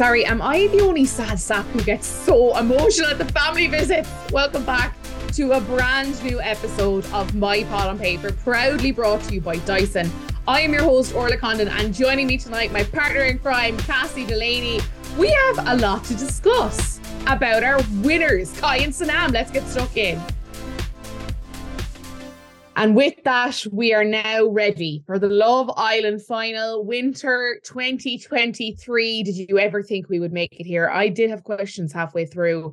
Sorry, am I the only sad sap who gets so emotional at the family visits? Welcome back to a brand new episode of My Pod on Paper, proudly brought to you by Dyson. I am your host, Orla Condon, and joining me tonight, my partner in crime, Cassie Delaney. We have a lot to discuss about our winners, Kai and Sanam. Let's get stuck in. And with that, we are now ready for the Love Island final, winter 2023. Did you ever think we would make it here? I did have questions halfway through.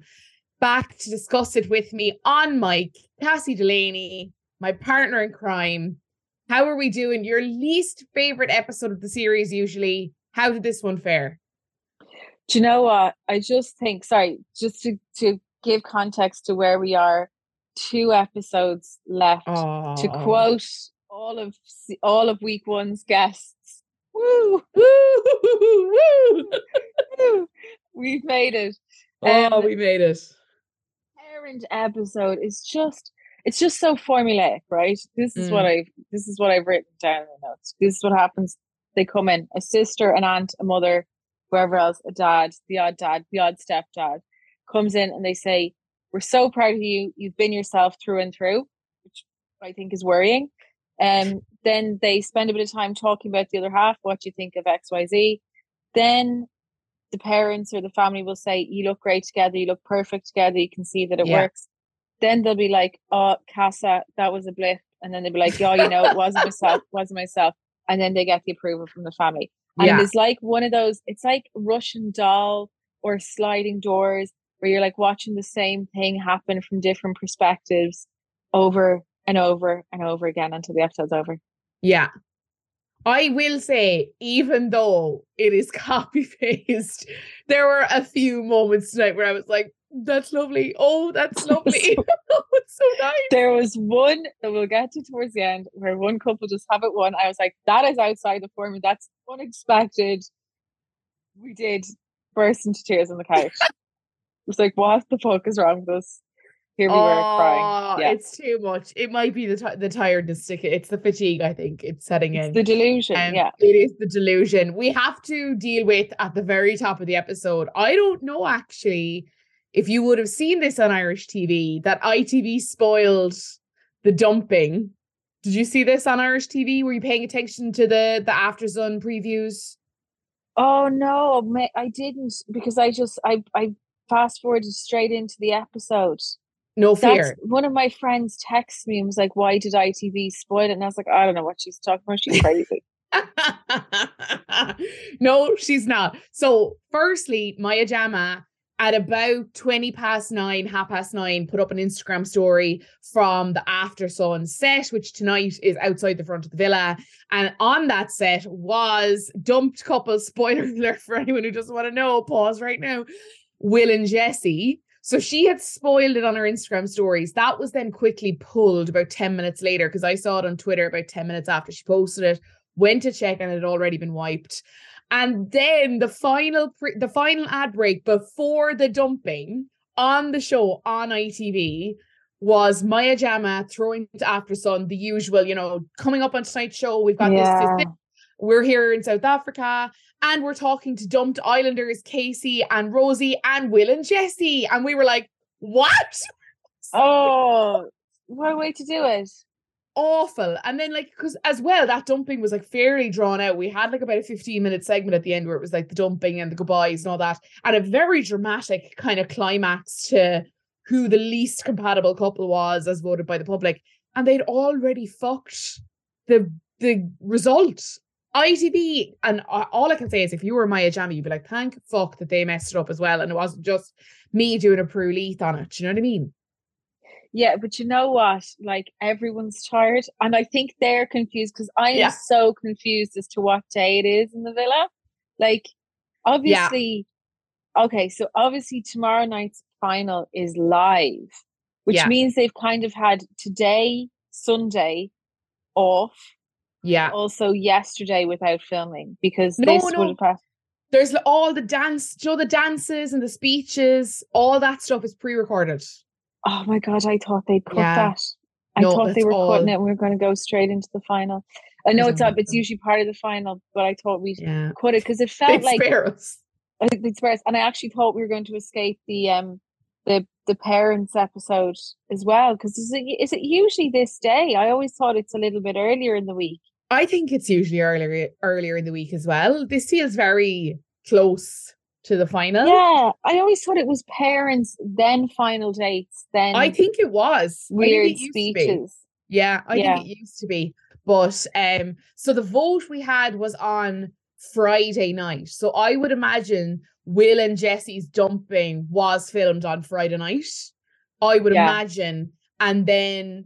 Back to discuss it with me on Mike, Cassie Delaney, my partner in crime. How are we doing? Your least favorite episode of the series, usually. How did this one fare? Do you know what? I just think, sorry, just to, to give context to where we are, two episodes left. Oh. To quote all of all of week one's guests, woo, woo, woo, we've made it. Oh, um, we made it. Parent episode is just it's just so formulaic, right? This is mm. what I've this is what I've written down in the notes. This is what happens. They come in a sister, an aunt, a mother, whoever else, a dad, the odd dad, the odd stepdad comes in and they say, We're so proud of you. You've been yourself through and through, which I think is worrying. And um, then they spend a bit of time talking about the other half. What you think of XYZ? Then the parents or the family will say, You look great together, you look perfect together, you can see that it yeah. works. Then they'll be like, Oh, Casa, that was a blip. And then they'll be like, Yeah, you know, it wasn't myself, wasn't myself. And then they get the approval from the family. And yeah. it's like one of those, it's like Russian doll or sliding doors where you're like watching the same thing happen from different perspectives over and over and over again until the episode's over. Yeah. I will say, even though it is copy paste, there were a few moments tonight where I was like, that's lovely. Oh, that's lovely. it's so nice. There was one that we'll get to towards the end where one couple just have it one. I was like, that is outside the formula. That's unexpected. We did burst into tears on the couch. Was like, what the fuck is wrong with us? Here we oh, were crying. Yeah. It's too much. It might be the t- the tiredness stick. It's the fatigue. I think it's setting it's in. The delusion. Um, yeah, it is the delusion. We have to deal with at the very top of the episode. I don't know actually if you would have seen this on Irish TV, that ITV spoiled the dumping. Did you see this on Irish TV? Were you paying attention to the the After Sun previews? Oh no, I didn't because I just I I fast forwarded straight into the episode. No fear. That's, one of my friends texted me and was like, "Why did ITV spoil it?" And I was like, "I don't know what she's talking about. She's crazy." no, she's not. So, firstly, Maya Jama at about 20 past nine, half past nine, put up an Instagram story from the After Sun set, which tonight is outside the front of the villa. And on that set was dumped couple, spoiler alert for anyone who doesn't want to know, pause right now, Will and Jessie. So she had spoiled it on her Instagram stories. That was then quickly pulled about 10 minutes later because I saw it on Twitter about 10 minutes after she posted it, went to check and it had already been wiped. And then the final pre- the final ad break before the dumping on the show on ITV was Maya Jama throwing to After Sun, the usual, you know, coming up on tonight's show. We've got yeah. this, this, We're here in South Africa and we're talking to dumped Islanders, Casey and Rosie and Will and Jessie. And we were like, what? Oh, what a way to do it awful. And then like because as well that dumping was like fairly drawn out. We had like about a 15 minute segment at the end where it was like the dumping and the goodbyes and all that, and a very dramatic kind of climax to who the least compatible couple was as voted by the public. And they'd already fucked the the result. ITV and all I can say is if you were Maya Jama, you'd be like, thank fuck that they messed it up as well. And it wasn't just me doing a Leith on it. Do you know what I mean? Yeah, but you know what? Like everyone's tired, and I think they're confused because I am yeah. so confused as to what day it is in the villa. Like, obviously, yeah. okay, so obviously tomorrow night's final is live, which yeah. means they've kind of had today, Sunday, off. Yeah. Also, yesterday without filming because no, this no. would have passed there's all the dance, you know, the dances and the speeches, all that stuff is pre-recorded. Oh my god, I thought they'd cut yeah. that. I no, thought they were all... cutting it and we were going to go straight into the final. I know it's up, it's usually part of the final, but I thought we'd yeah. cut it because it felt like I think it's worse. And I actually thought we were going to escape the um the the parents episode as well because is it is it usually this day? I always thought it's a little bit earlier in the week. I think it's usually earlier earlier in the week as well. This feels very close to the final. Yeah, I always thought it was parents, then final dates, then I think it was weird it speeches. Yeah, I Yeah. think it used to be. But um, so the vote we had was on Friday night. So I would imagine Will and Jessie's dumping was filmed on Friday night. I would Yeah. imagine. And then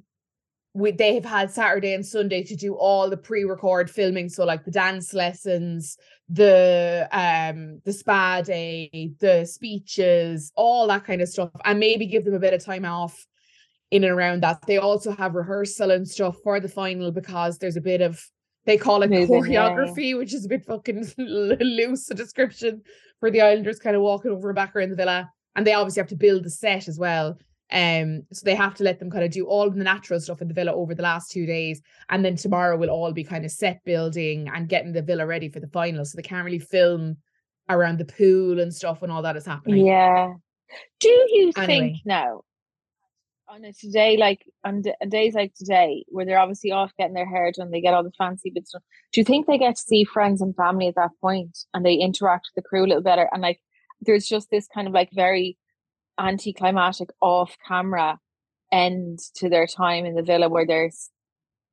we they have had Saturday and Sunday to do all the pre-record filming. So like the dance lessons, the um the spa day, the speeches, all that kind of stuff, and maybe give them a bit of time off in and around that. They also have rehearsal and stuff for the final because there's a bit of they call it Moving, choreography, which is a bit fucking loose a description for the Islanders kind of walking over and back around the villa. And they obviously have to build the set as well. Um, so they have to let them kind of do all the natural stuff in the villa over the last two days. And then tomorrow we'll all be kind of set building and getting the villa ready for the final. So they can't really film around the pool and stuff when all that is happening. Yeah. Do you Anyway. think now on a today like on, d- days like today where they're obviously off getting their hair done, they get all the fancy bits done. Do you think they get to see friends and family at that point and they interact with the crew a little better? And like there's just this kind of like very anticlimactic off camera end to their time in the villa where they're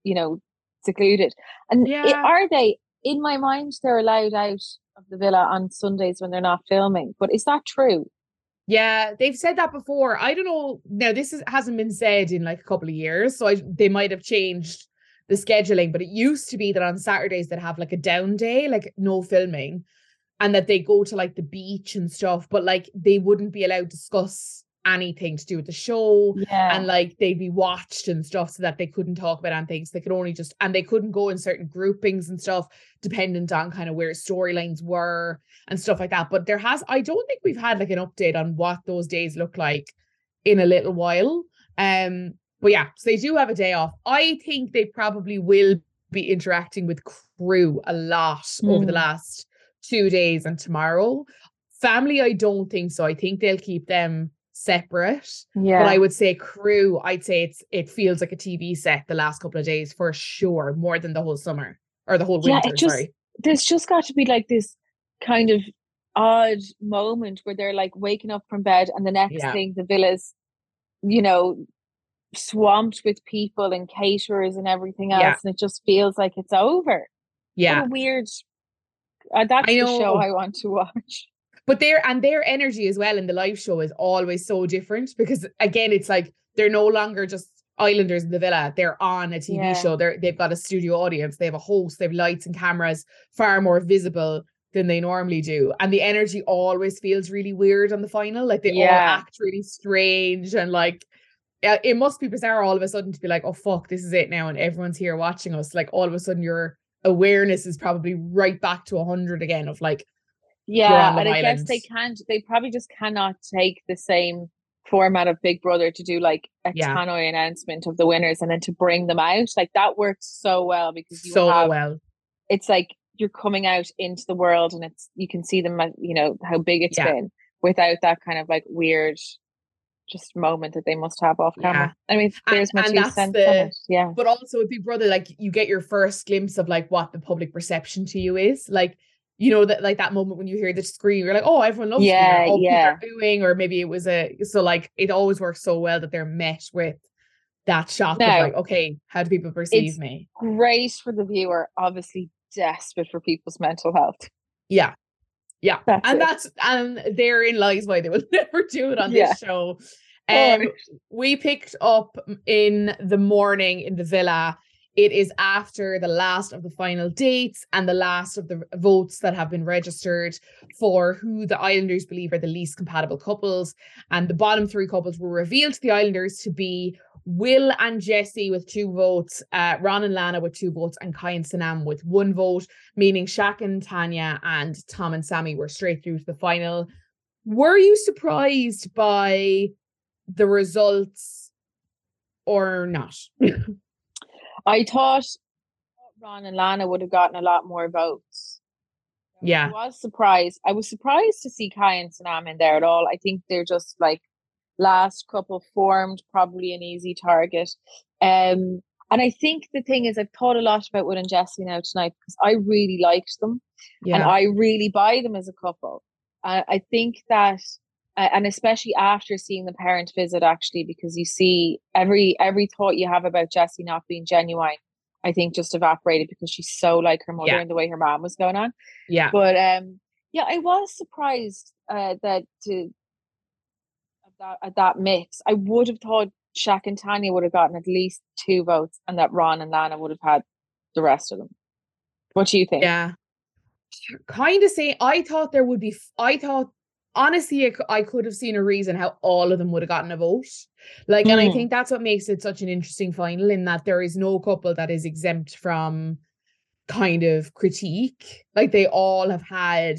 you know secluded. And Yeah. are they in my mind they're allowed out of the villa on Sundays when they're not filming. But is that true? Yeah, they've said that before. I don't know. Now this is, hasn't been said in like a couple of years, so I, they might have changed the scheduling. But it used to be that on Saturdays they'd have like a down day, like no filming, and that they go to like the beach and stuff. But like they wouldn't be allowed to discuss anything to do with the show, Yeah. and like they'd be watched and stuff, so that they couldn't talk about anything. So they could only just and they couldn't go in certain groupings and stuff, dependent on kind of where storylines were and stuff like that. But there has, I don't think we've had like an update on what those days look like in a little while. Um, but yeah, so they do have a day off. I think they probably will be interacting with crew a lot over the Mm. last two days and tomorrow. Family, I don't think so. I think they'll keep them separate. yeah. But I would say crew, I'd say it's it feels like a TV set the last couple of days for sure, more than the whole summer or the whole winter. Yeah, it just- sorry. There's just got to be like this kind of odd moment where they're like waking up from bed and the next Yeah. thing the villa's, you know, swamped with people and caterers and everything else. Yeah. And it just feels like it's over. Yeah. What a weird. Uh, that's the show. I want to watch. But their and their energy as well in the live show is always so different because again it's like they're no longer just islanders in the villa. They're on a tv Yeah. show. They're they've got a studio audience. They have a host. They have lights and cameras far more visible than they normally do. And the energy always feels really weird on the final. Like they all Yeah. act really strange and like it must be bizarre all of a sudden to be like oh fuck this is it now and everyone's here watching us. Like all of a sudden your awareness is probably right back to 100 again of like Yeah, and I guess they can't. They probably just cannot take the same format of Big Brother to do like a Yeah. tannoy announcement of the winners and then to bring them out. Like that works so well because you so have well it's like you're coming out into the world and it's you can see them uh, you know how big it's Yeah. been without that kind of like weird just moment that they must have off camera. I mean, there's and two that's cents the-. Yeah. but also with Big Brother, like you get your first glimpse of like what the public perception to you is. Like, you know, that like that moment when you hear the scream, you're like, oh, everyone loves Yeah, me. Or, oh, yeah. booing, or maybe it was a so like it always works so well that they're met with that shock No. of like, okay, how do people perceive It's- me? Great for the viewer, obviously desperate for people's mental health. Yeah. Yeah. That's and it. that's and therein lies why they will never do it on Yeah. this show. Um, we picked up in the morning in the villa. It is after the last of the final dates and the last of the votes that have been registered for who the Islanders believe are the least compatible couples. And the bottom three couples were revealed to the Islanders to be Will and Jessie with two votes, uh, Ron and Lana with two votes, and Kai and Sanam with one vote, meaning Shaq and Tanya and Tom and Sammy were straight through to the final. Were you surprised by the results or not? I thought Ron and Lana would have gotten a lot more votes Yeah. I was surprised. I was surprised to see Kai and Sanam in there at all. I think they're just like last couple formed, probably an easy target. Um, and I think the thing is, I've thought a lot about Will and Jessie now tonight because I really liked them, Yeah. and I really buy them as a couple. I, I think that, uh, and especially after seeing the parent visit, actually, because you see every every thought you have about Jessie not being genuine, I think just evaporated because she's so like her mother Yeah. and the way her mom was going on. yeah. But um, yeah, I was surprised uh, that to at that, at that mix. I would have thought Shaq and Tanya would have gotten at least two votes, and that Ron and Lana would have had the rest of them. What do you think? Yeah. Kind of say I thought there would be I thought honestly I, could have seen a reason how all of them would have gotten a vote. Like and I Mm. think that's what makes it such an interesting final in that there is no couple that is exempt from kind of critique. Like they all have had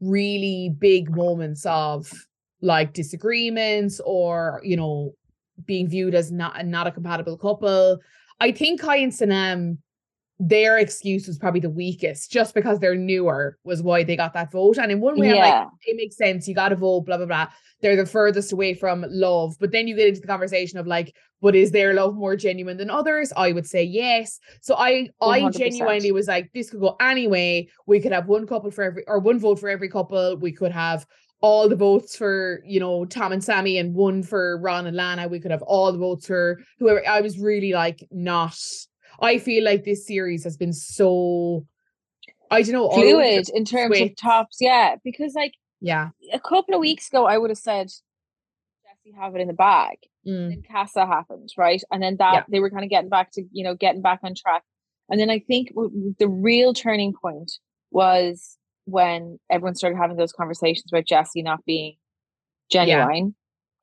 really big moments of like disagreements or you know being viewed as not not a compatible couple. I think Kai and Sanam their excuse was probably the weakest just because they're newer was why they got that vote. And in one way, I'm like, it makes sense. You got to vote, blah, blah, blah. They're the furthest away from love. But then you get into the conversation of like, but is their love more genuine than others? I would say yes. So I, I 100%. genuinely was like, this could go anyway. We could have one couple for every, or one vote for every couple. We could have all the votes for, you know, Tom and Samie and one for Ron and Lana. We could have all the votes for whoever. I was really like, not. I feel like this series has been so, I don't know, all over the Fluid in terms switch. of tops, yeah. Because like Yeah. a couple of weeks ago, I would have said Jessie have it in the bag. Mm. then Casa happened, right? And then that Yeah. they were kind of getting back to you know getting back on track. And then I think the real turning point was when everyone started having those conversations about Jessie not being genuine.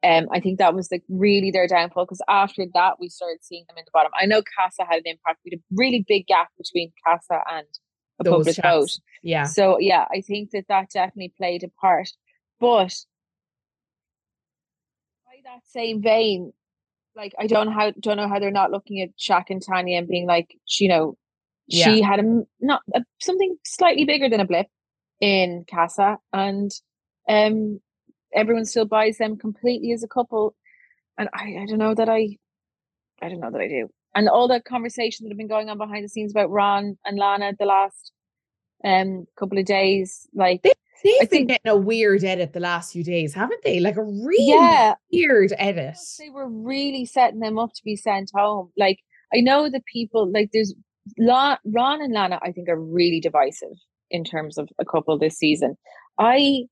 Um, I think that was like really their downfall because after that we started seeing them in the bottom. I know Casa had an impact. We had a really big gap between Casa and a Those public chats. vote. Yeah. So yeah, I think that that definitely played a part. But by that same vein, like I don't know how don't know how they're not looking at Shaq and Tanya and being like, you know, she had a not a, something slightly bigger than a blip in Casa, and um, everyone still buys them completely as a couple. And I, I don't know that I, I don't know that I do. And all that conversation that have been going on behind the scenes about Ron and Lana the last um couple of days, like They've I been think- getting a weird edit the last few days, haven't they? Like a really yeah, weird edit. they were really setting them up to be sent home. Like I know that people like there's La- Ron and Lana. I think are really divisive in terms of a couple this season. I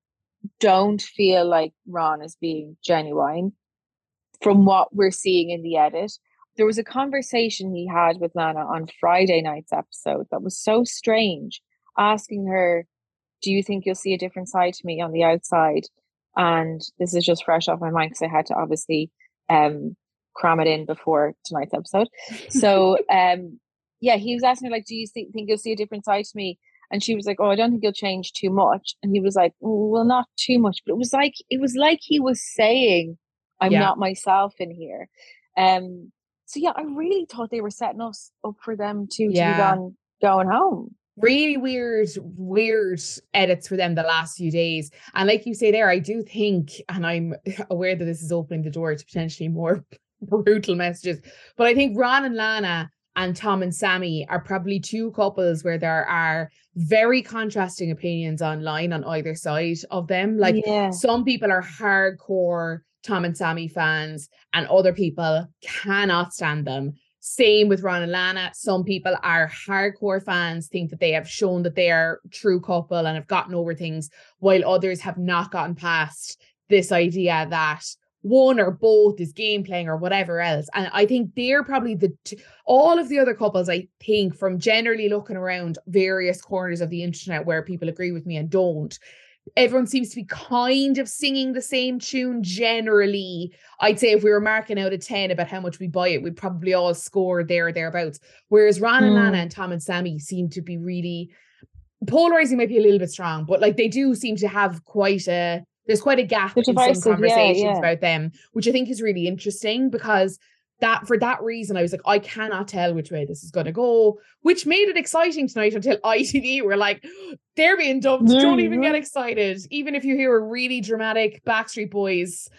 don't feel like Ron is being genuine from what we're seeing in the edit. There was a conversation he had with Lana on Friday night's episode that was so strange, asking her, "Do you think you'll see a different side to me on the outside?" And this is just fresh off my mind because I had to obviously um cram it in before tonight's episode. So um yeah, he was asking her like, "Do you think think you'll see a different side to me?" And she was like, "Oh, I don't think you'll change too much." And he was like, "Oh, "Well, not too much," but it was like it was like he was saying, "I'm Yeah. not myself in here." Um. So yeah, I really thought they were setting us up for them to, to be Yeah. gone going home. really weird, weird edits for them the last few days. And like you say there, I do think, and I'm aware that this is opening the door to potentially more brutal messages, but I think Ron and Lana and Tom and Samie are probably two couples where there are very contrasting opinions online on either side of them. Like yeah, some people are hardcore Tom and Samie fans, and other people cannot stand them. Same with Ron and Lana. Some people are hardcore fans, think that they have shown that they are true couple and have gotten over things, while others have not gotten past this idea that one or both is game playing or whatever else. And I think they're probably the t- all of the other couples, I think, from generally looking around various corners of the internet where people agree with me and don't, everyone seems to be kind of singing the same tune generally. I'd say if we were marking out a 10 about how much we buy it, we'd probably all score there or thereabouts. Whereas Ron and Lana Mm. and Tom and Samie seem to be really polarizing, might be a little bit strong, but like they do seem to have quite a there's quite a gap in some divisive, yeah, conversations yeah. about them, which I think is really interesting because that for that reason, I was like, I cannot tell which way this is going to go, which made it exciting tonight until ITV were like, they're being dumped. Don't even get excited. Even if you hear a really dramatic Backstreet Boys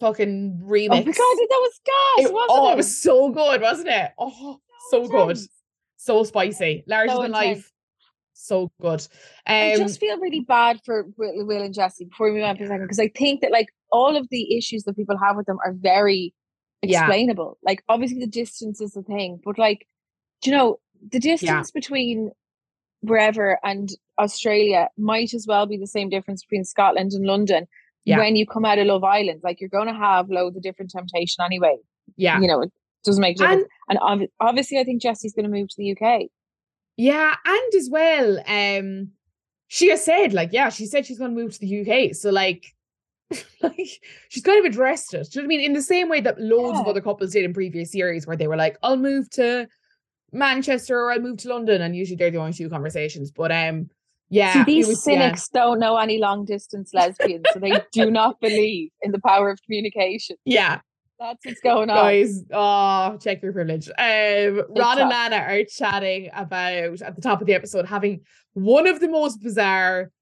fucking remix. Oh my god, that was gas, It- oh, it? it was so good, wasn't it? Oh, so good. So spicy. Larger So than intense. life. So good. I Um, just feel really bad for Will, Will and Jessie before we move on for a second because I think that like all of the issues that people have with them are very Yeah. explainable. Like obviously the distance is the thing, but like, do you know the distance between wherever and Australia might as well be the same difference between Scotland and London. Yeah. When you come out of Love Island, like you're going to have loads of different temptation anyway. yeah. You know, it doesn't make a And difference. And, ob- obviously, I think Jessie's going to move to the UK. Yeah, and as well, um, she has said, like, yeah, she said she's gonna move to the UK. So like like she's kind of addressed it. Do you know what I mean? In the same way that loads of other couples did in previous series where they were like, I'll move to Manchester or I'll move to London. And usually they're the only two conversations. But um yeah, See, these was- yeah. cynics don't know any long distance lesbians, so they do not believe in the power of communication. Yeah, That's what's going on. guys. Oh, check your privilege. Um, Ron and. Lana are chatting about at the top of the episode having one of the most bizarre,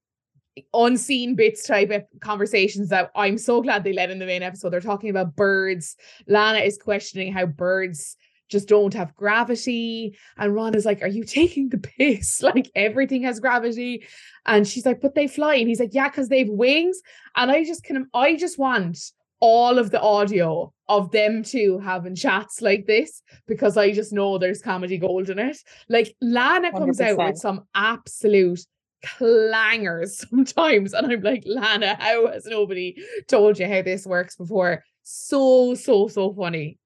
unseen bits type of conversations that I'm so glad they let in the main episode. They're talking about birds. Lana is questioning how birds just don't have gravity. And Ron is like, Are you taking the piss? Like everything has gravity. And she's like, But they fly. And he's like, Yeah, because they've wings. And I just can I just want all of the audio of them two having chats like this because I just know there's comedy gold in it. Like Lana comes out with some absolute clangers sometimes, and I'm like, Lana, how has nobody told you how this works before? So, so, so funny.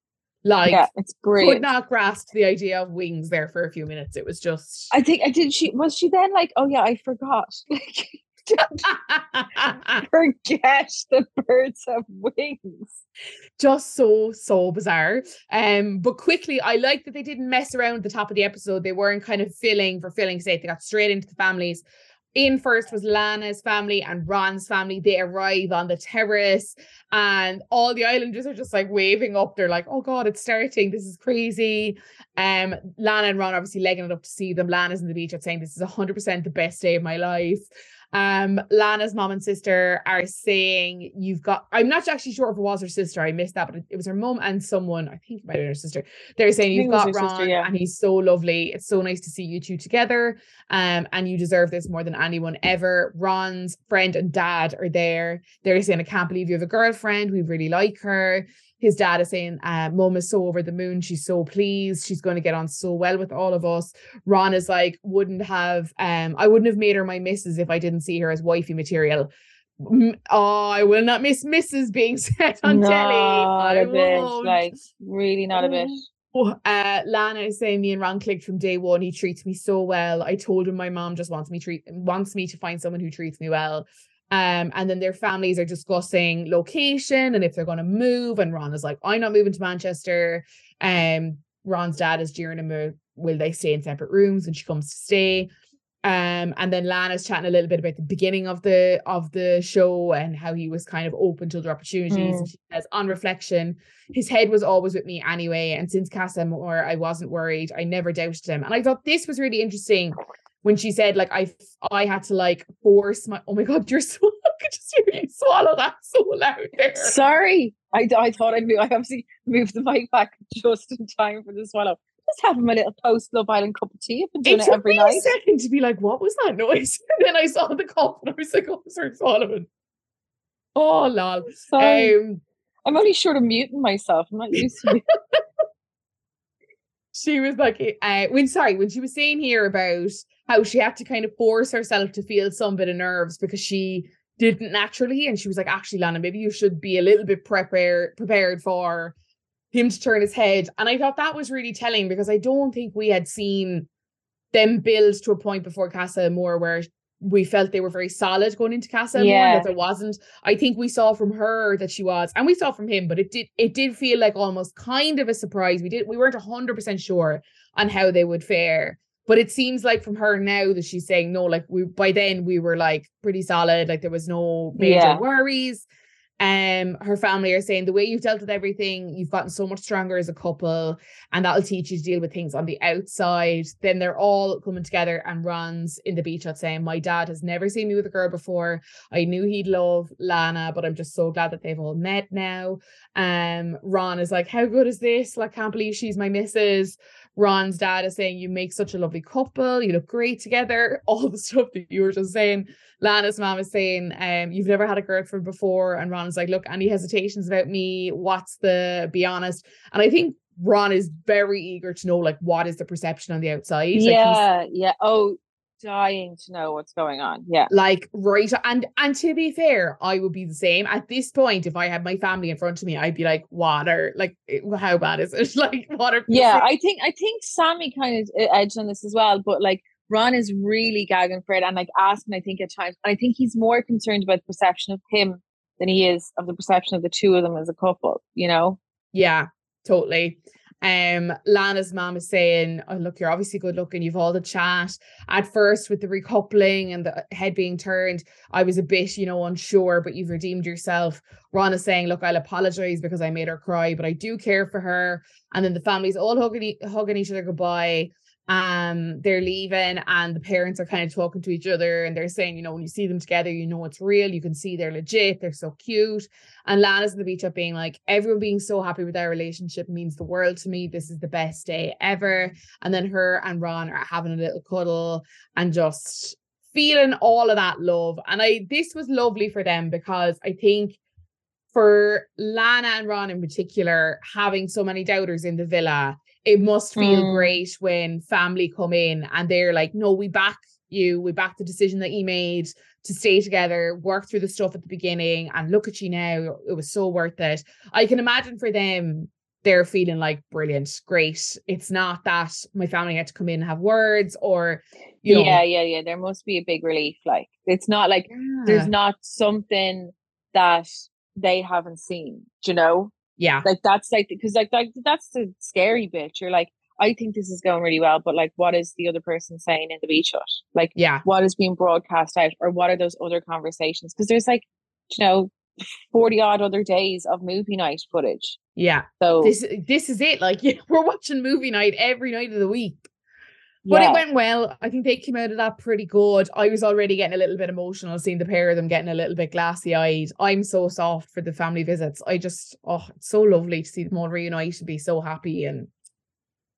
Like, yeah, it's could not grasp the idea of wings there for a few minutes. It was just I think I did. She was she then like, oh yeah, I forgot. Forget the birds have wings. just so so bizarre. Um but quickly i like that they didn't mess around at the top of the episode. They weren't kind of filling for filling's sake they got straight into the families. In first was lana's family and ron's family. They arrive on the terrace and all the islanders are just like waving up. They're like oh god it's starting. This is crazy. Um lana and ron obviously legging it up to see them. Lana's in the beach saying this is 100% the best day of my life um, Lana's mom and sister are saying you've got. I'm not actually sure if it was her sister. I missed that, but it, it was her mom and someone. I think it might have been her sister. They're saying you've think it was got Ron, sister, yeah. and he's so lovely. It's so nice to see you two together. Um, and you deserve this more than anyone ever. Ron's friend and dad are there. They're saying, I can't believe you have a girlfriend. We really like her. His dad is saying, uh, Mum is so over the moon. She's so pleased. She's going to get on so well with all of us. Ron is like, wouldn't have, um, I wouldn't have made her my missus if I didn't see her as wifey material. Oh, I will not miss Mrs. being said on telly. Not I a bit, like really not a bit. Oh, uh, Lana is saying me and Ron clicked from day one. He treats me so well. I told him my mom just wants me treat wants me to find someone who treats me well. Um, and then their families are discussing location and if they're going to move. And Ron is like, I'm not moving to Manchester. Um, Ron's dad is jeering him, will they stay in separate rooms when she comes to stay? Um, and then Lana's chatting a little bit about the beginning of the of the show and how he was kind of open to other opportunities. And she says, on reflection, his head was always with me anyway. And since Casa Amor, I wasn't worried. I never doubted him. And I thought this was really interesting when she said, like, I I had to like force my oh my god, you're so I could just hear you swallow that so loud there. Sorry, I, I thought I'd move. I obviously moved the mic back just in time for the swallow. Just having my little post Love Island cup of tea. I've been doing it it took every me night. a second to be like, what was that noise? And then I saw the cup and I was like, oh, sorry, Solomon. Oh, lol. Sorry. Um, I'm only short of muting myself. I'm not used to it. She was like, uh, when sorry, when she was saying here about how she had to kind of force herself to feel some bit of nerves because she didn't naturally, and she was like, actually, Lana, maybe you should be a little bit prepared prepared for him to turn his head. And I thought that was really telling because I don't think we had seen them build to a point before Casa Amor where we felt they were very solid going into Casa Yeah. that there wasn't. I think we saw from her that she was, and we saw from him, but it did it did feel like almost kind of a surprise. We did we weren't hundred percent sure on how they would fare. But it seems like from her now that she's saying no, like we by then we were like pretty solid, like there was no major Yeah. worries. Um, her family are saying the way you've dealt with everything, you've gotten so much stronger as a couple, and that'll teach you to deal with things on the outside. Then they're all coming together, and Ron's in the beach hut saying, My dad has never seen me with a girl before. I knew he'd love Lana, but I'm just so glad that they've all met now. Um, Ron is like, How good is this? Like, can't believe she's my missus. Ron's dad is saying, You make such a lovely couple, you look great together, all the stuff that you were just saying. Lana's mom is saying, um, you've never had a girlfriend before. And Ron's like, look, any hesitations about me? What's the be honest? And I think Ron is very eager to know like what is the perception on the outside. Yeah, like yeah. Oh, dying to know what's going on. Yeah. Like right and and to be fair, I would be the same. At this point, if I had my family in front of me, I'd be like, what are like eh, how bad is it? like what are Yeah, I think I think Samie kind of edged on this as well, but like Ron is really gagging for it and like asking, I think, at times. I think he's more concerned about the perception of him than he is of the perception of the two of them as a couple, you know? Yeah, totally. Um, Lana's mom is saying, Oh, look, you're obviously good looking. You've all the chat. At first, with the recoupling and the head being turned, I was a bit, you know, unsure, but you've redeemed yourself. Ron is saying, Look, I'll apologize because I made her cry, but I do care for her. And then the family's all hugging, hugging each other goodbye um they're leaving and the parents are kind of talking to each other and they're saying you know when you see them together you know it's real you can see they're legit they're so cute. And lana's in the beach up being like everyone being so happy with their relationship means the world to me. This is the best day ever. And then her and ron are having a little cuddle and just feeling all of that love. And i this was lovely for them because i think for Lana and Ron in particular, having so many doubters in the villa, it must feel mm. great when family come in and they're like, no, we back you, we back the decision that you made to stay together, work through the stuff at the beginning, and look at you now. It was so worth it. I can imagine for them, they're feeling like brilliant, great. It's not that my family had to come in and have words or you know. Yeah, yeah, yeah. There must be a big relief. Like it's not like yeah. there's not something that they haven't seen, you know? Yeah. Like that's like because like, like that's the scary bit. You're like, I think this is going really well, but like what is the other person saying in the beach hut? Like yeah, what is being broadcast out or what are those other conversations? Because there's like, you know, 40 odd other days of movie night footage. Yeah. So this this is it. Like we're watching movie night every night of the week. But yeah. it went well. I think they came out of that pretty good. I was already getting a little bit emotional seeing the pair of them getting a little bit glassy eyed. I'm so soft for the family visits. I just, oh, it's so lovely to see them all reunited, be so happy and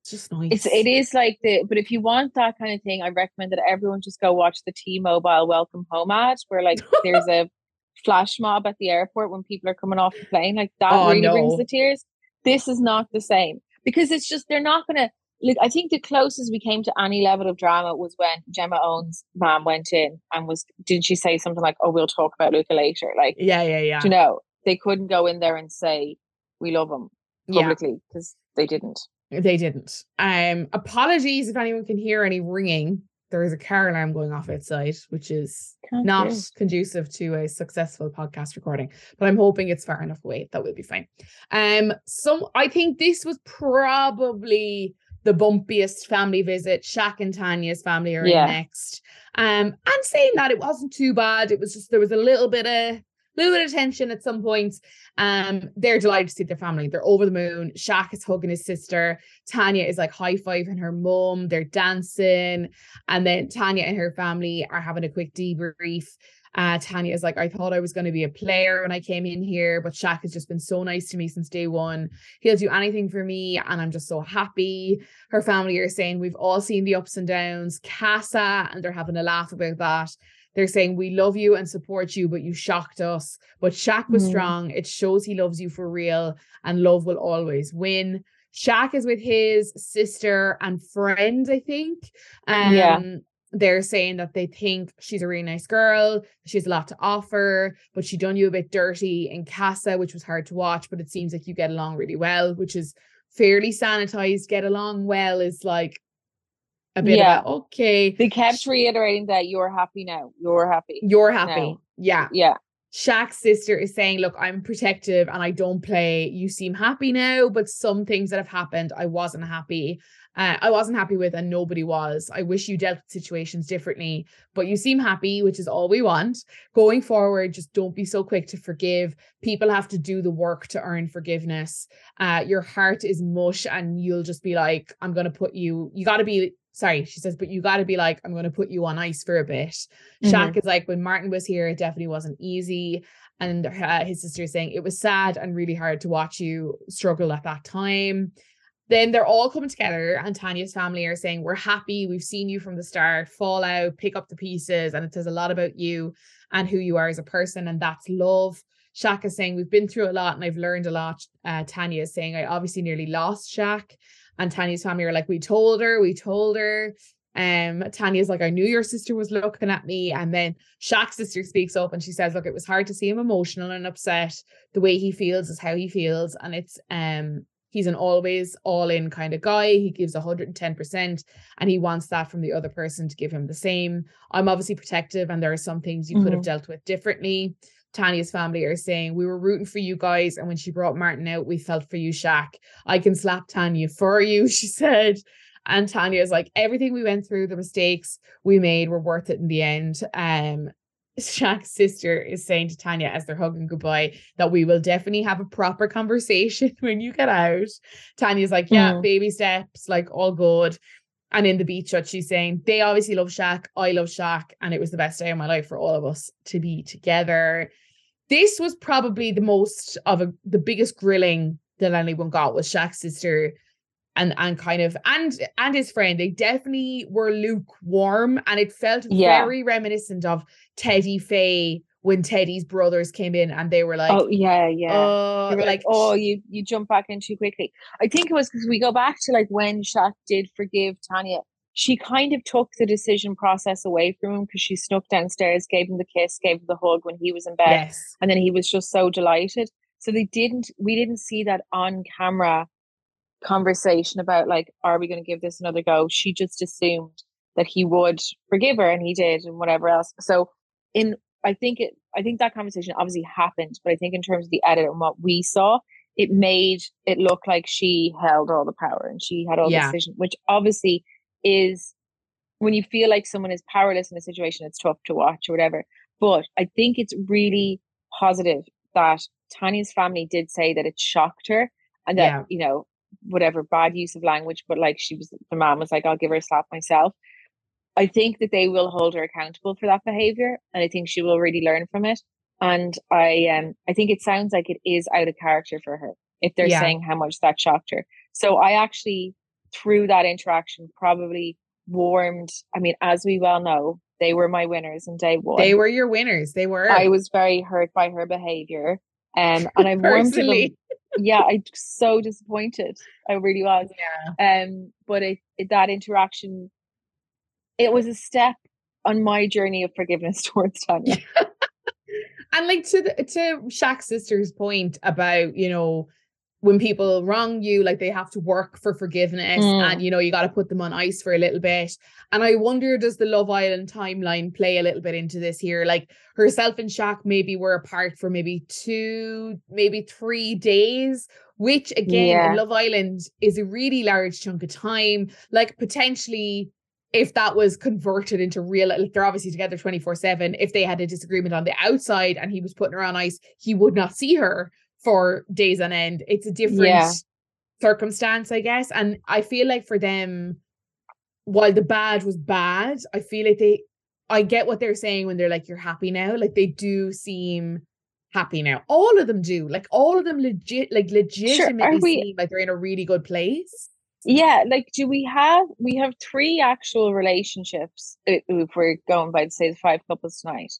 it's just nice. It's it is like the but if you want that kind of thing, I recommend that everyone just go watch the T-Mobile welcome home ad where like there's a flash mob at the airport when people are coming off the plane. Like that oh, really no. brings the tears. This is not the same because it's just they're not gonna Look, I think the closest we came to any level of drama was when Gemma Owens' mom went in and was, didn't she say something like, "Oh, we'll talk about Luca later"? Like, yeah, yeah, yeah. You know, they couldn't go in there and say we love him publicly because yeah. they didn't. They didn't. Um, apologies if anyone can hear any ringing. There is a car alarm going off outside, which is Can't not hear. conducive to a successful podcast recording. But I'm hoping it's far enough away that we'll be fine. Um, so I think this was probably the bumpiest family visit. Shaq and Tanya's family are yeah. in next. Um, and saying that it wasn't too bad. It was just there was a little bit of little bit of tension at some points. Um, they're delighted to see their family. They're over the moon. Shaq is hugging his sister. Tanya is like high fiving her mom. They're dancing, and then Tanya and her family are having a quick debrief. Uh, Tanya is like, I thought I was going to be a player when I came in here, but Shaq has just been so nice to me since day one. He'll do anything for me, and I'm just so happy. Her family are saying we've all seen the ups and downs. Casa, and they're having a laugh about that. They're saying we love you and support you, but you shocked us. But Shaq was mm. strong. It shows he loves you for real, and love will always win. Shaq is with his sister and friend, I think. Um, yeah they're saying that they think she's a really nice girl, she has a lot to offer, but she done you a bit dirty in Casa, which was hard to watch, but it seems like you get along really well, which is fairly sanitized. Get along well is like a bit yeah. About, okay. They kept reiterating that you're happy now. You're happy. You're happy. Now. Yeah. Yeah. Shaq's sister is saying, Look, I'm protective and I don't play. You seem happy now, but some things that have happened, I wasn't happy. Uh, I wasn't happy with, and nobody was. I wish you dealt with situations differently, but you seem happy, which is all we want. Going forward, just don't be so quick to forgive. People have to do the work to earn forgiveness. Uh, your heart is mush, and you'll just be like, I'm going to put you, you got to be sorry, she says, but you got to be like, I'm going to put you on ice for a bit. Mm-hmm. Shaq is like, when Martin was here, it definitely wasn't easy. And uh, his sister is saying, it was sad and really hard to watch you struggle at that time. Then they're all coming together, and Tanya's family are saying, We're happy. We've seen you from the start, fall out, pick up the pieces. And it says a lot about you and who you are as a person. And that's love. Shaq is saying, We've been through a lot and I've learned a lot. Uh, Tanya is saying, I obviously nearly lost Shaq. And Tanya's family are like, we told her, we told her. Um, Tanya's like, I knew your sister was looking at me. And then Shaq's sister speaks up and she says, Look, it was hard to see him emotional and upset. The way he feels is how he feels. And it's um he's an always all in kind of guy. He gives 110% and he wants that from the other person to give him the same. I'm obviously protective and there are some things you mm-hmm. could have mm-hmm. dealt with differently. Tanya's family are saying, We were rooting for you guys. And when she brought Martin out, we felt for you, Shaq. I can slap Tanya for you, she said. And Tanya is like, Everything we went through, the mistakes we made were worth it in the end. Um, Shaq's sister is saying to Tanya as they're hugging goodbye that we will definitely have a proper conversation when you get out. Tanya's like, Yeah, mm. baby steps, like all good. And in the beach shot, she's saying they obviously love Shaq. I love Shaq. And it was the best day of my life for all of us to be together. This was probably the most of a the biggest grilling that anyone got was Shaq's sister and and kind of and and his friend. They definitely were lukewarm and it felt yeah. very reminiscent of Teddy Faye when Teddy's brothers came in and they were like, "Oh yeah, yeah," uh, they were like, like, "Oh, you you jump back in too quickly." I think it was because we go back to like when Shaq did forgive Tanya. She kind of took the decision process away from him because she snuck downstairs, gave him the kiss, gave him the hug when he was in bed, yes. and then he was just so delighted. So they didn't, we didn't see that on camera conversation about like, are we going to give this another go? She just assumed that he would forgive her, and he did, and whatever else. So in I think it I think that conversation obviously happened, but I think in terms of the edit and what we saw, it made it look like she held all the power and she had all yeah. the decision, which obviously is when you feel like someone is powerless in a situation, it's tough to watch or whatever. But I think it's really positive that Tanya's family did say that it shocked her and that, yeah. you know, whatever bad use of language, but like she was the mom was like, I'll give her a slap myself. I think that they will hold her accountable for that behavior, and I think she will really learn from it. And I um I think it sounds like it is out of character for her if they're yeah. saying how much that shocked her. So I actually through that interaction probably warmed. I mean, as we well know, they were my winners in day one. They were your winners. They were. I was very hurt by her behavior. Um, and I warmed to them. Yeah, I so disappointed. I really was. Yeah. Um, but it, it that interaction it was a step on my journey of forgiveness towards Tanya. and like to the, to Shaq's sister's point about, you know, when people wrong you, like they have to work for forgiveness mm. and you know, you got to put them on ice for a little bit. And I wonder, does the Love Island timeline play a little bit into this here? Like herself and Shaq maybe were apart for maybe two, maybe three days, which again, yeah. Love Island is a really large chunk of time. Like potentially if that was converted into real like they're obviously together 24-7 if they had a disagreement on the outside and he was putting her on ice he would not see her for days on end. It's a different yeah. circumstance i guess and i feel like for them while the bad was bad i feel like they i get what they're saying when they're like you're happy now. Like they do seem happy now. All of them do. Like all of them legit like legitimately sure. we, seem like they're in a really good place. Yeah like do we have we have three actual relationships uh, if we're going by the say the five couples tonight.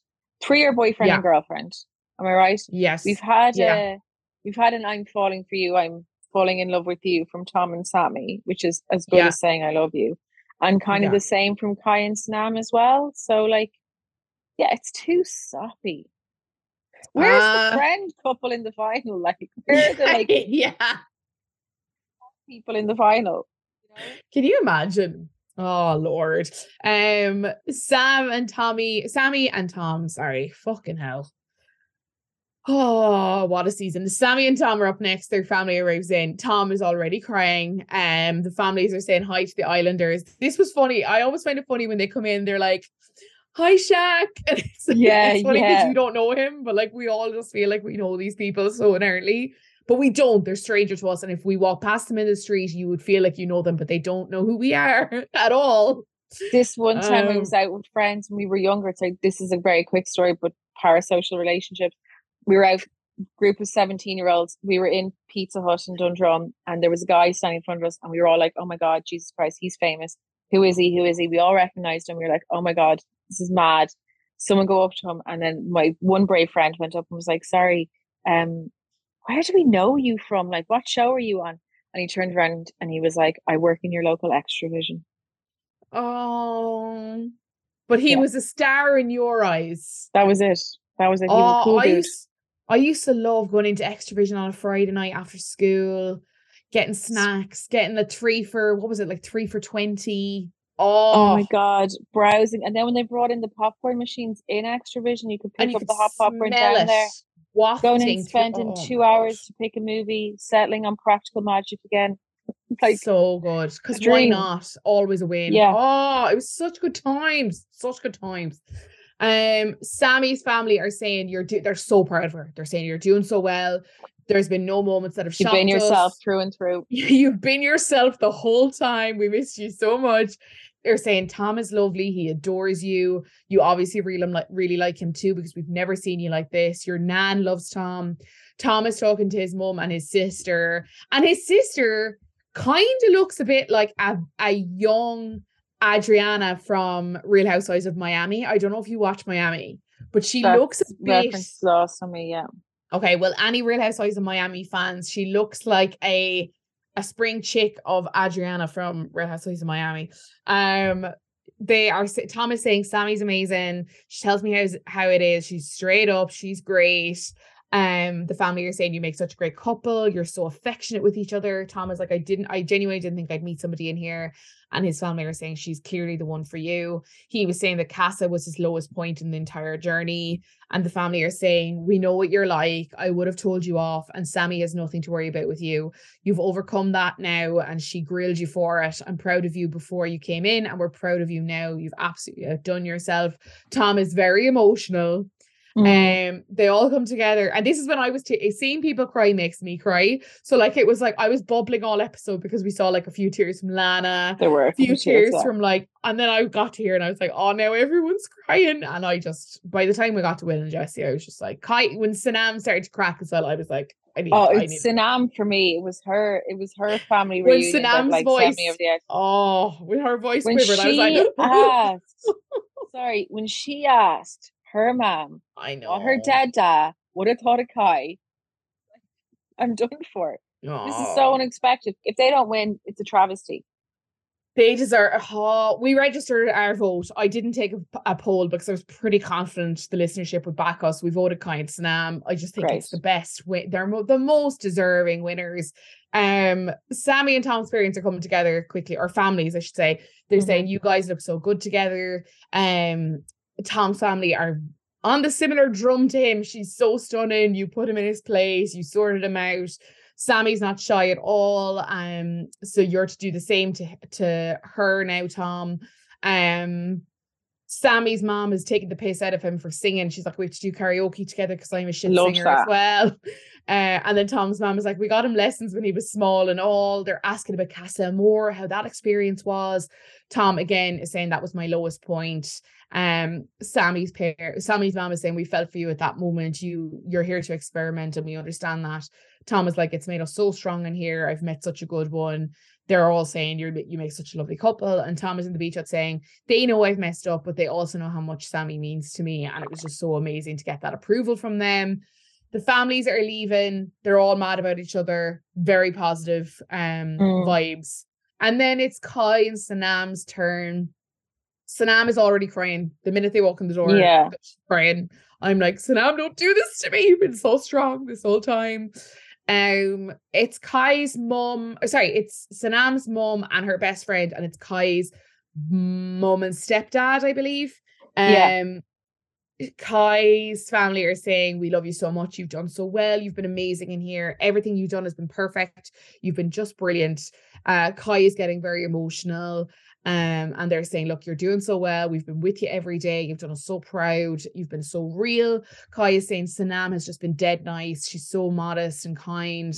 Three are boyfriend yeah. and girlfriend. Am i right? Yes. We've had yeah. a we've had an i'm falling for you i'm falling in love with you from tom and sammy which is as good yeah. as saying i love you and kind of the same from kai and sanam as well so like yeah it's too soppy Where's uh, the friend couple in the final? Like, where are the like? yeah, people in the final. Can you imagine? Oh Lord. Um Sam and Tommy, Samie and Tom, sorry, fucking hell. Oh, what a season. Samie and Tom are up next. Their family arrives in. Tom is already crying. Um, the families are saying hi to the Islanders. This was funny. I always find it funny when they come in, they're like, Hi Shaq. And it's, Yeah, it's funny because yeah. you don't know him, but like we all just feel like we know these people so inherently. But we don't. They're strangers to us. And if we walk past them in the street, you would feel like you know them, but they don't know who we are at all. This one time I Um, was out with friends when we were younger. It's like this is a very quick story, but parasocial relationships. We were out group of 17 year olds. We were in Pizza Hut in Dundrum and there was a guy standing in front of us and we were all like, Oh my god, Jesus Christ, he's famous. Who is he? Who is he? We all recognized him. We were like, Oh my god, this is mad. Someone go up to him and then my one brave friend went up and was like, Sorry, um, where do we know you from? Like what show are you on? And he turned around and he was like, I work in your local Extravision. Oh. But he Yeah. was a star in your eyes. That was it. That was it. He was a Oh, cool I dude. used, I used to love going into Extravision on a Friday night after school, getting snacks, getting the three for what was it like three for twenty. Oh Oh, my god, browsing. And then when they brought in the popcorn machines in Extravision, you could pick you up could the hot popcorn down it there. wafting Going and spending oh two hours to pick a movie, settling on practical magic again. Like so good because why not always a win Yeah. oh it was such good times such good times um samie's family are saying you're do- they're so proud of her. They're saying you're doing so well. There's been no moments that have you've been yourself us. through and through. you've been yourself the whole time. We missed you so much. They're saying tom is lovely. He adores you. You obviously really like really like him too because we've never seen you like this. Your nan loves tom. Tom is talking to his mum and his sister and his sister kind of looks a bit like a, a young adriana from real housewives of miami i don't know if you watch miami but she That's looks a bit lost on me, yeah. Okay, well, any Real Housewives of Miami fans, she looks like a a spring chick of Adriana from Real Housewives of Miami. Um, they are. is saying Samie's amazing. She tells me how how it is. She's straight up. She's great. Um, the family are saying you make such a great couple. You're so affectionate with each other. Tom is like, I didn't, I genuinely didn't think I'd meet somebody in here. And his family are saying she's clearly the one for you. He was saying that Casa was his lowest point in the entire journey and the family are saying, We know what you're like. I would have told you off, and Samie has nothing to worry about with you. You've overcome that now, and she grilled you for it. I'm proud of you before you came in, and we're proud of you now. You've absolutely outdone yourself. Tom is very emotional. Mm. Um, they all come together, and this is when I was t- seeing people cry makes me cry. So, like, it was like I was bubbling all episode because we saw like a few tears from Lana, there were a few tears yeah. from like, and then I got to here and I was like, oh, now everyone's crying. And I just, by the time we got to Will and Jessie, I was just like, Kai, when Sanam started to crack as well, I was like, I need, Oh, I need. it's Sanam for me. It was her. It was her family When reunion Sanam's like voice- me over the oh, when her voice When quivered, I was like, asked, sorry, when she asked her mom I know. her dad da would have thought of Kai, I'm done for. This is so unexpected. If they don't win, it's a travesty. They deserve. Oh, we registered our vote. I didn't take a poll because I was pretty confident the listenership would back us. We voted kind Sanam. I just think it's the best. Win- they're mo- the most deserving winners. Um, Samie and Tom's parents are coming together quickly, or families, I should say. They're Mhm. saying you guys look so good together. Um, Tom's family are on the similar drum to him. She's so stunning. You put him in his place. You sorted him out. Samie's not shy at all. Um, so you're to do the same to to her now, Tom. Um, Samie's mom is taking the piss out of him for singing. She's like, we have to do karaoke together because I'm a shit Love singer as well. Uh, and then Tom's mom is like, we got him lessons when he was small and all. They're asking about Casa Amor, how that experience was. Tom again is saying that was my lowest point. Um, Samie's pair, Samie's mom is saying we felt for you at that moment. You you're here to experiment, and we understand that. Tom is like, it's made us so strong in here. I've met such a good one. They're all saying you're you make such a lovely couple. And Tom is in the beach hut saying they know I've messed up, but they also know how much Samie means to me. And it was just so amazing to get that approval from them. The families are leaving. They're all mad about each other. Very positive um Mm. vibes. And then it's Kai and Sanam's turn. Sanam is already crying the minute they walk in the door. Yeah. she's crying. I'm like, Sanam, don't do this to me. You've been so strong this whole time. Um, it's Kai's mom. oh, Sorry, it's Sanam's mom and her best friend, and it's Kai's mom and stepdad, I believe. Um, Yeah. Kai's family are saying, We love you so much. You've done so well. You've been amazing in here. Everything you've done has been perfect. You've been just brilliant. Uh, Kai is getting very emotional. Um, and they're saying, Look, you're doing so well. We've been with you every day. You've done us so proud. You've been so real. Kai is saying, Sanam has just been dead nice. She's so modest and kind.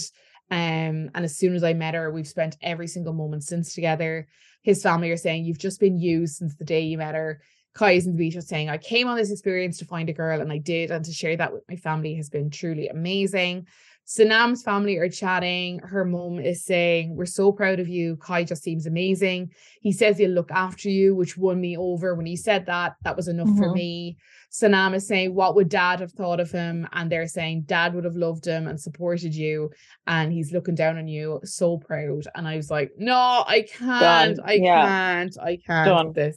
Um, and as soon as I met her, we've spent every single moment since together. His family are saying, You've just been used since the day you met her. Kai is in the beach just saying, I came on this experience to find a girl and I did. And to share that with my family has been truly amazing. Sanam's family are chatting. Her mom is saying, We're so proud of you. Kai just seems amazing. He says he'll look after you, which won me over. When he said that, that was enough mm-hmm. for me. Sanam is saying, What would dad have thought of him? And they're saying, Dad would have loved him and supported you. And he's looking down on you, so proud. And I was like, No, I can't. Done. I yeah. can't. I can't. Done. This.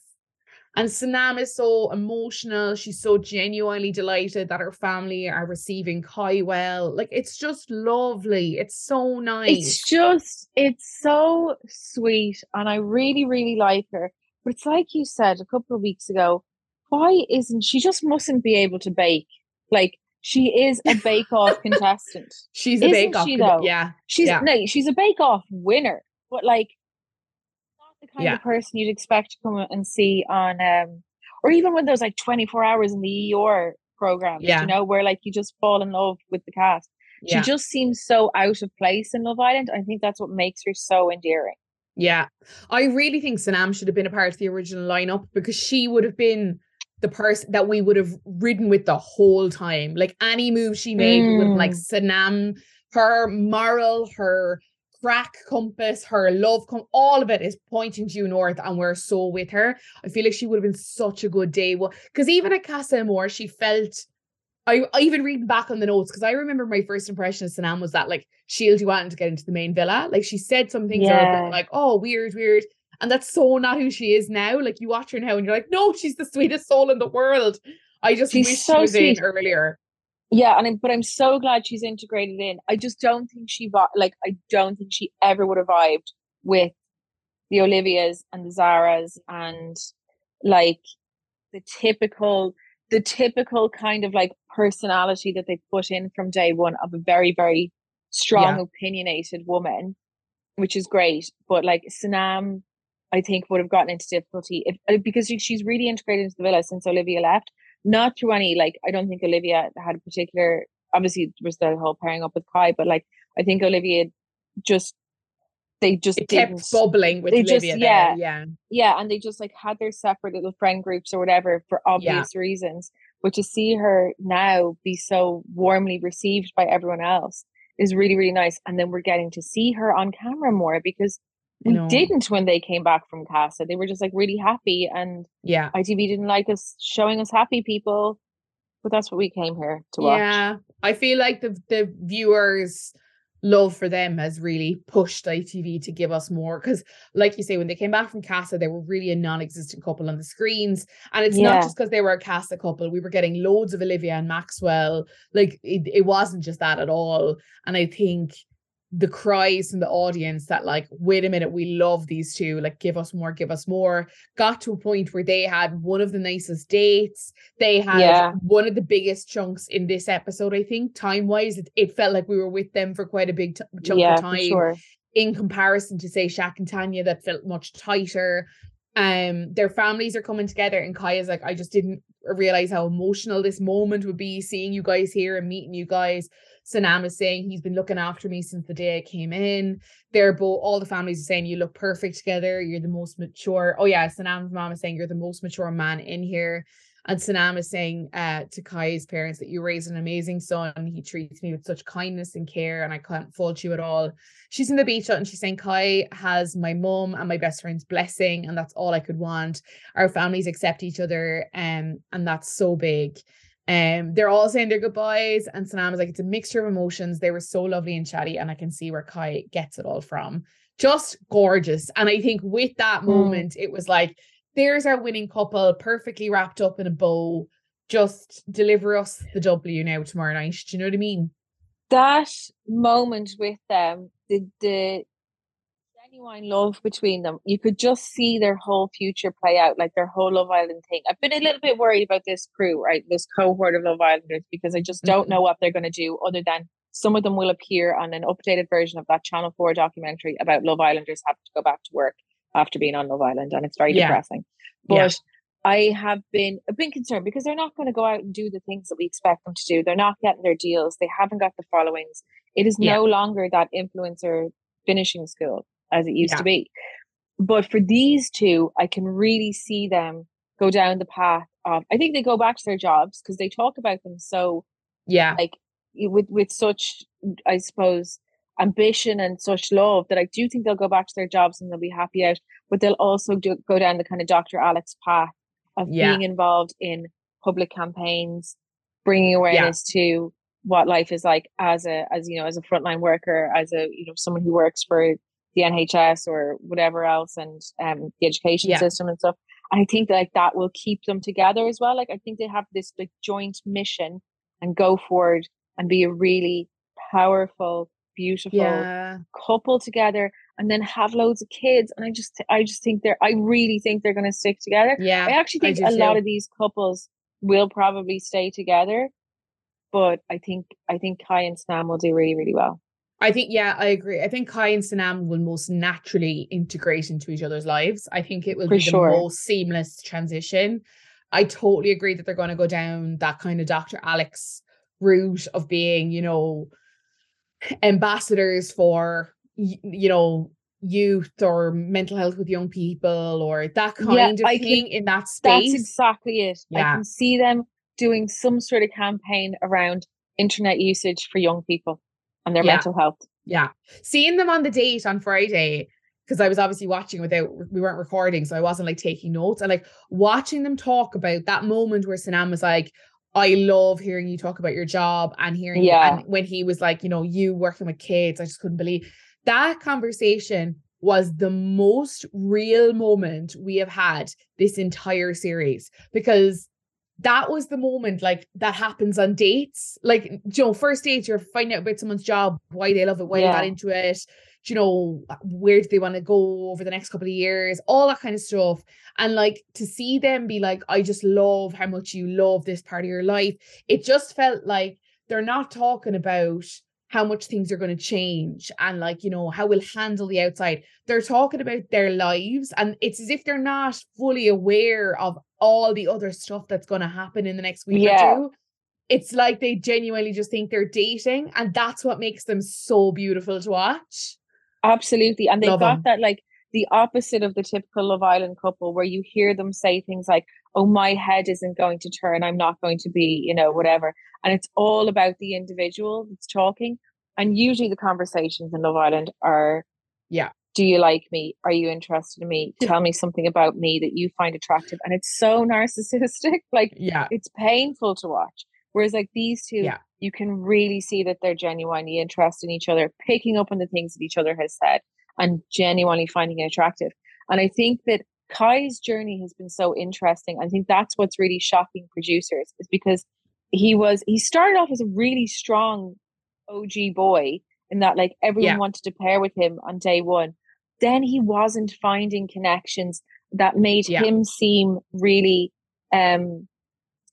And Sanam is so emotional. She's so genuinely delighted that her family are receiving Kai well. Like it's just lovely. It's so nice. It's just, it's so sweet. And I really, really like her. But it's like you said a couple of weeks ago, why isn't she just mustn't be able to bake? Like she is a bake off contestant. She's a bake off, yeah. She's yeah. no, she's a bake off winner. But like kind yeah. of person you'd expect to come and see on um or even when there's like 24 hours in the ER program, yeah. you know, where like you just fall in love with the cast. Yeah. She just seems so out of place in Love Island. I think that's what makes her so endearing. Yeah. I really think Sanam should have been a part of the original lineup because she would have been the person that we would have ridden with the whole time. Like any move she made mm. would like Sanam, her moral, her crack compass, her love, com- all of it is pointing due north, and we're so with her. I feel like she would have been such a good day. Well, because even at Casa Amor, she felt. I, I even reading back on the notes because I remember my first impression of Sanam was that like she'll do wanting to get into the main villa. Like she said some things yeah. like, oh, weird, weird. And that's so not who she is now. Like you watch her now and you're like, no, she's the sweetest soul in the world. I just she's wish so she was sweet. in earlier. Yeah, and I, but I'm so glad she's integrated in. I just don't think she like I don't think she ever would have vibed with the Olivias and the Zaras and like the typical the typical kind of like personality that they put in from day one of a very very strong yeah. opinionated woman which is great but like Sanam I think would have gotten into difficulty if uh, because she's really integrated into the villa since Olivia left not through any like I don't think Olivia had a particular obviously there was the whole pairing up with Kai, but like I think Olivia just they just it kept bubbling with Olivia just, yeah, yeah. Yeah. And they just like had their separate little friend groups or whatever for obvious yeah. reasons. But to see her now be so warmly received by everyone else is really, really nice. And then we're getting to see her on camera more because we no. didn't when they came back from Casa. They were just like really happy, and yeah, ITV didn't like us showing us happy people, but that's what we came here to watch. Yeah, I feel like the the viewers love for them has really pushed ITV to give us more because, like you say, when they came back from Casa, they were really a non-existent couple on the screens, and it's yeah. not just because they were a Casa couple. We were getting loads of Olivia and Maxwell. Like it, it wasn't just that at all, and I think the cries from the audience that like wait a minute we love these two. Like give us more give us more. Got to a point where they had one of the nicest dates. They had yeah. one of the biggest chunks in this episode i think time wise it, it, felt like we were with them for quite a big t- chunk yeah, of time sure. in comparison to say Shaq and Tanya that felt much tighter um their families are coming together and Kai is like I just didn't realize how emotional this moment would be seeing you guys here and meeting you guys Sanam is saying he's been looking after me since the day I came in. They're both all the families are saying you look perfect together. You're the most mature. Oh yeah, Sanam's mom is saying you're the most mature man in here. And Sanam is saying uh, to Kai's parents that you raise an amazing son. He treats me with such kindness and care, and I can't fault you at all. She's in the beach hut and she's saying Kai has my mom and my best friend's blessing, and that's all I could want. Our families accept each other, um, and that's so big. Um, they're all saying their goodbyes, and Sanam is like, it's a mixture of emotions. They were so lovely and chatty, and I can see where Kai gets it all from. Just gorgeous. And I think with that mm. moment, it was like, there's our winning couple, perfectly wrapped up in a bow. Just deliver us the W now tomorrow night. Do you know what I mean? That moment with them, the the genuine love between them. You could just see their whole future play out, like their whole Love Island thing. I've been a little bit worried about this crew, right? This cohort of Love Islanders, because I just don't mm-hmm. know what they're going to do other than some of them will appear on an updated version of that Channel 4 documentary about Love Islanders having to go back to work after being on Love Island. And it's very yeah. depressing. But yeah. I have been a bit concerned because they're not going to go out and do the things that we expect them to do. They're not getting their deals. They haven't got the followings. It is yeah. no longer that influencer finishing school as it used yeah. to be. But for these two, I can really see them go down the path of I think they go back to their jobs because they talk about them so yeah like with with such I suppose ambition and such love that I do think they'll go back to their jobs and they'll be happy out but they'll also do, go down the kind of Dr. Alex path of yeah. being involved in public campaigns bringing awareness yeah. to what life is like as a as you know as a frontline worker as a you know someone who works for the NHS or whatever else and um, the education yeah. system and stuff. I think like that will keep them together as well. Like I think they have this like joint mission and go forward and be a really powerful, beautiful yeah. couple together and then have loads of kids. And I just I just think they're I really think they're gonna stick together. Yeah. I actually think I a too. lot of these couples will probably stay together. But I think I think Kai and sam will do really, really well. I think, yeah, I agree. I think Kai and Sanam will most naturally integrate into each other's lives. I think it will For be sure. the most seamless transition. I totally agree that they're going to go down that kind of Dr. Alex route of being, you know, ambassadors for, you know, youth or mental health with young people or that kind yeah, of I thing can, in that space. That's exactly it. Yeah. I can see them doing some sort of campaign around internet usage for young people and their yeah. mental health. Yeah. Seeing them on the date on Friday, because I was obviously watching without we weren't recording, so I wasn't like taking notes. And like watching them talk about that moment where Sanam was like, I love hearing you talk about your job and hearing yeah. and when he was like, you know, you working with kids, I just couldn't believe that conversation was the most real moment we have had this entire series because that was the moment like that happens on dates. Like, you know, first dates, you're finding out about someone's job, why they love it, why yeah. they got into it, you know, where do they want to go over the next couple of years, all that kind of stuff. And like to see them be like, I just love how much you love this part of your life. It just felt like they're not talking about how much things are going to change and like you know how we'll handle the outside they're talking about their lives and it's as if they're not fully aware of all the other stuff that's going to happen in the next week yeah. or two it's like they genuinely just think they're dating and that's what makes them so beautiful to watch absolutely and they Love got them. that like the opposite of the typical love island couple where you hear them say things like oh my head isn't going to turn i'm not going to be you know whatever and it's all about the individual that's talking. And usually the conversations in Love Island are, yeah, do you like me? Are you interested in me? Tell me something about me that you find attractive. And it's so narcissistic. Like, yeah, it's painful to watch. Whereas, like these two, yeah. You can really see that they're genuinely interested in each other, picking up on the things that each other has said and genuinely finding it attractive. And I think that Kai's journey has been so interesting. I think that's what's really shocking producers is because he was he started off as a really strong OG boy in that like everyone yeah. wanted to pair with him on day one. Then he wasn't finding connections that made yeah. him seem really um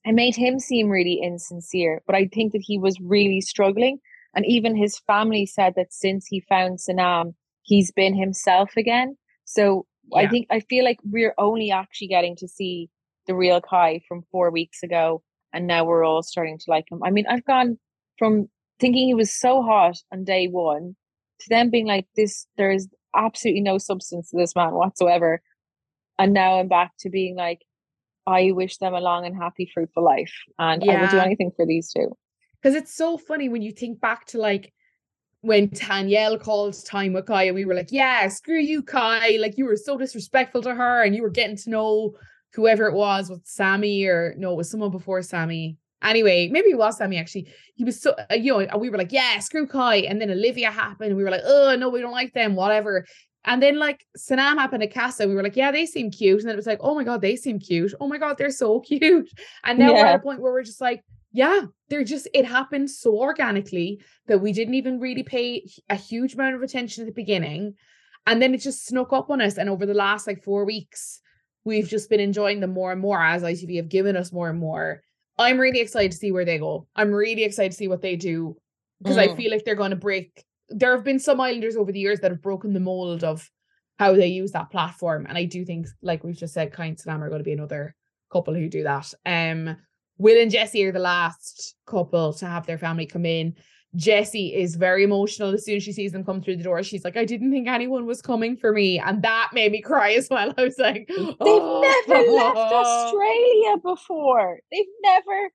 it made him seem really insincere. But I think that he was really struggling. And even his family said that since he found Sanam, he's been himself again. So yeah. I think I feel like we're only actually getting to see the real Kai from four weeks ago and now we're all starting to like him. I mean, I've gone from thinking he was so hot on day one to then being like, this, there's absolutely no substance to this man whatsoever. And now I'm back to being like, I wish them a long and happy, fruitful life. And yeah. I would do anything for these two. Because it's so funny when you think back to like when Tanyel called time with Kai and we were like, yeah, screw you, Kai. Like you were so disrespectful to her and you were getting to know whoever it was with Samie or no, it was someone before Samie. Anyway, maybe it was Samie actually. He was so, uh, you know, we were like, yeah, screw Kai. And then Olivia happened. And we were like, oh, no, we don't like them, whatever. And then like Sanam happened at Casa. We were like, yeah, they seem cute. And then it was like, oh my God, they seem cute. Oh my God, they're so cute. And now yeah. we're at a point where we're just like, yeah, they're just, it happened so organically that we didn't even really pay a huge amount of attention at the beginning. And then it just snuck up on us. And over the last like four weeks, we've just been enjoying them more and more as ITV have given us more and more. I'm really excited to see where they go. I'm really excited to see what they do because mm. I feel like they're going to break. There have been some Islanders over the years that have broken the mold of how they use that platform. And I do think, like we've just said, Kind Slam are going to be another couple who do that. Um, Will and Jessie are the last couple to have their family come in. Jessie is very emotional as soon as she sees them come through the door. She's like, I didn't think anyone was coming for me. And that made me cry as well. I was like, They've oh. never left Australia before. They've never.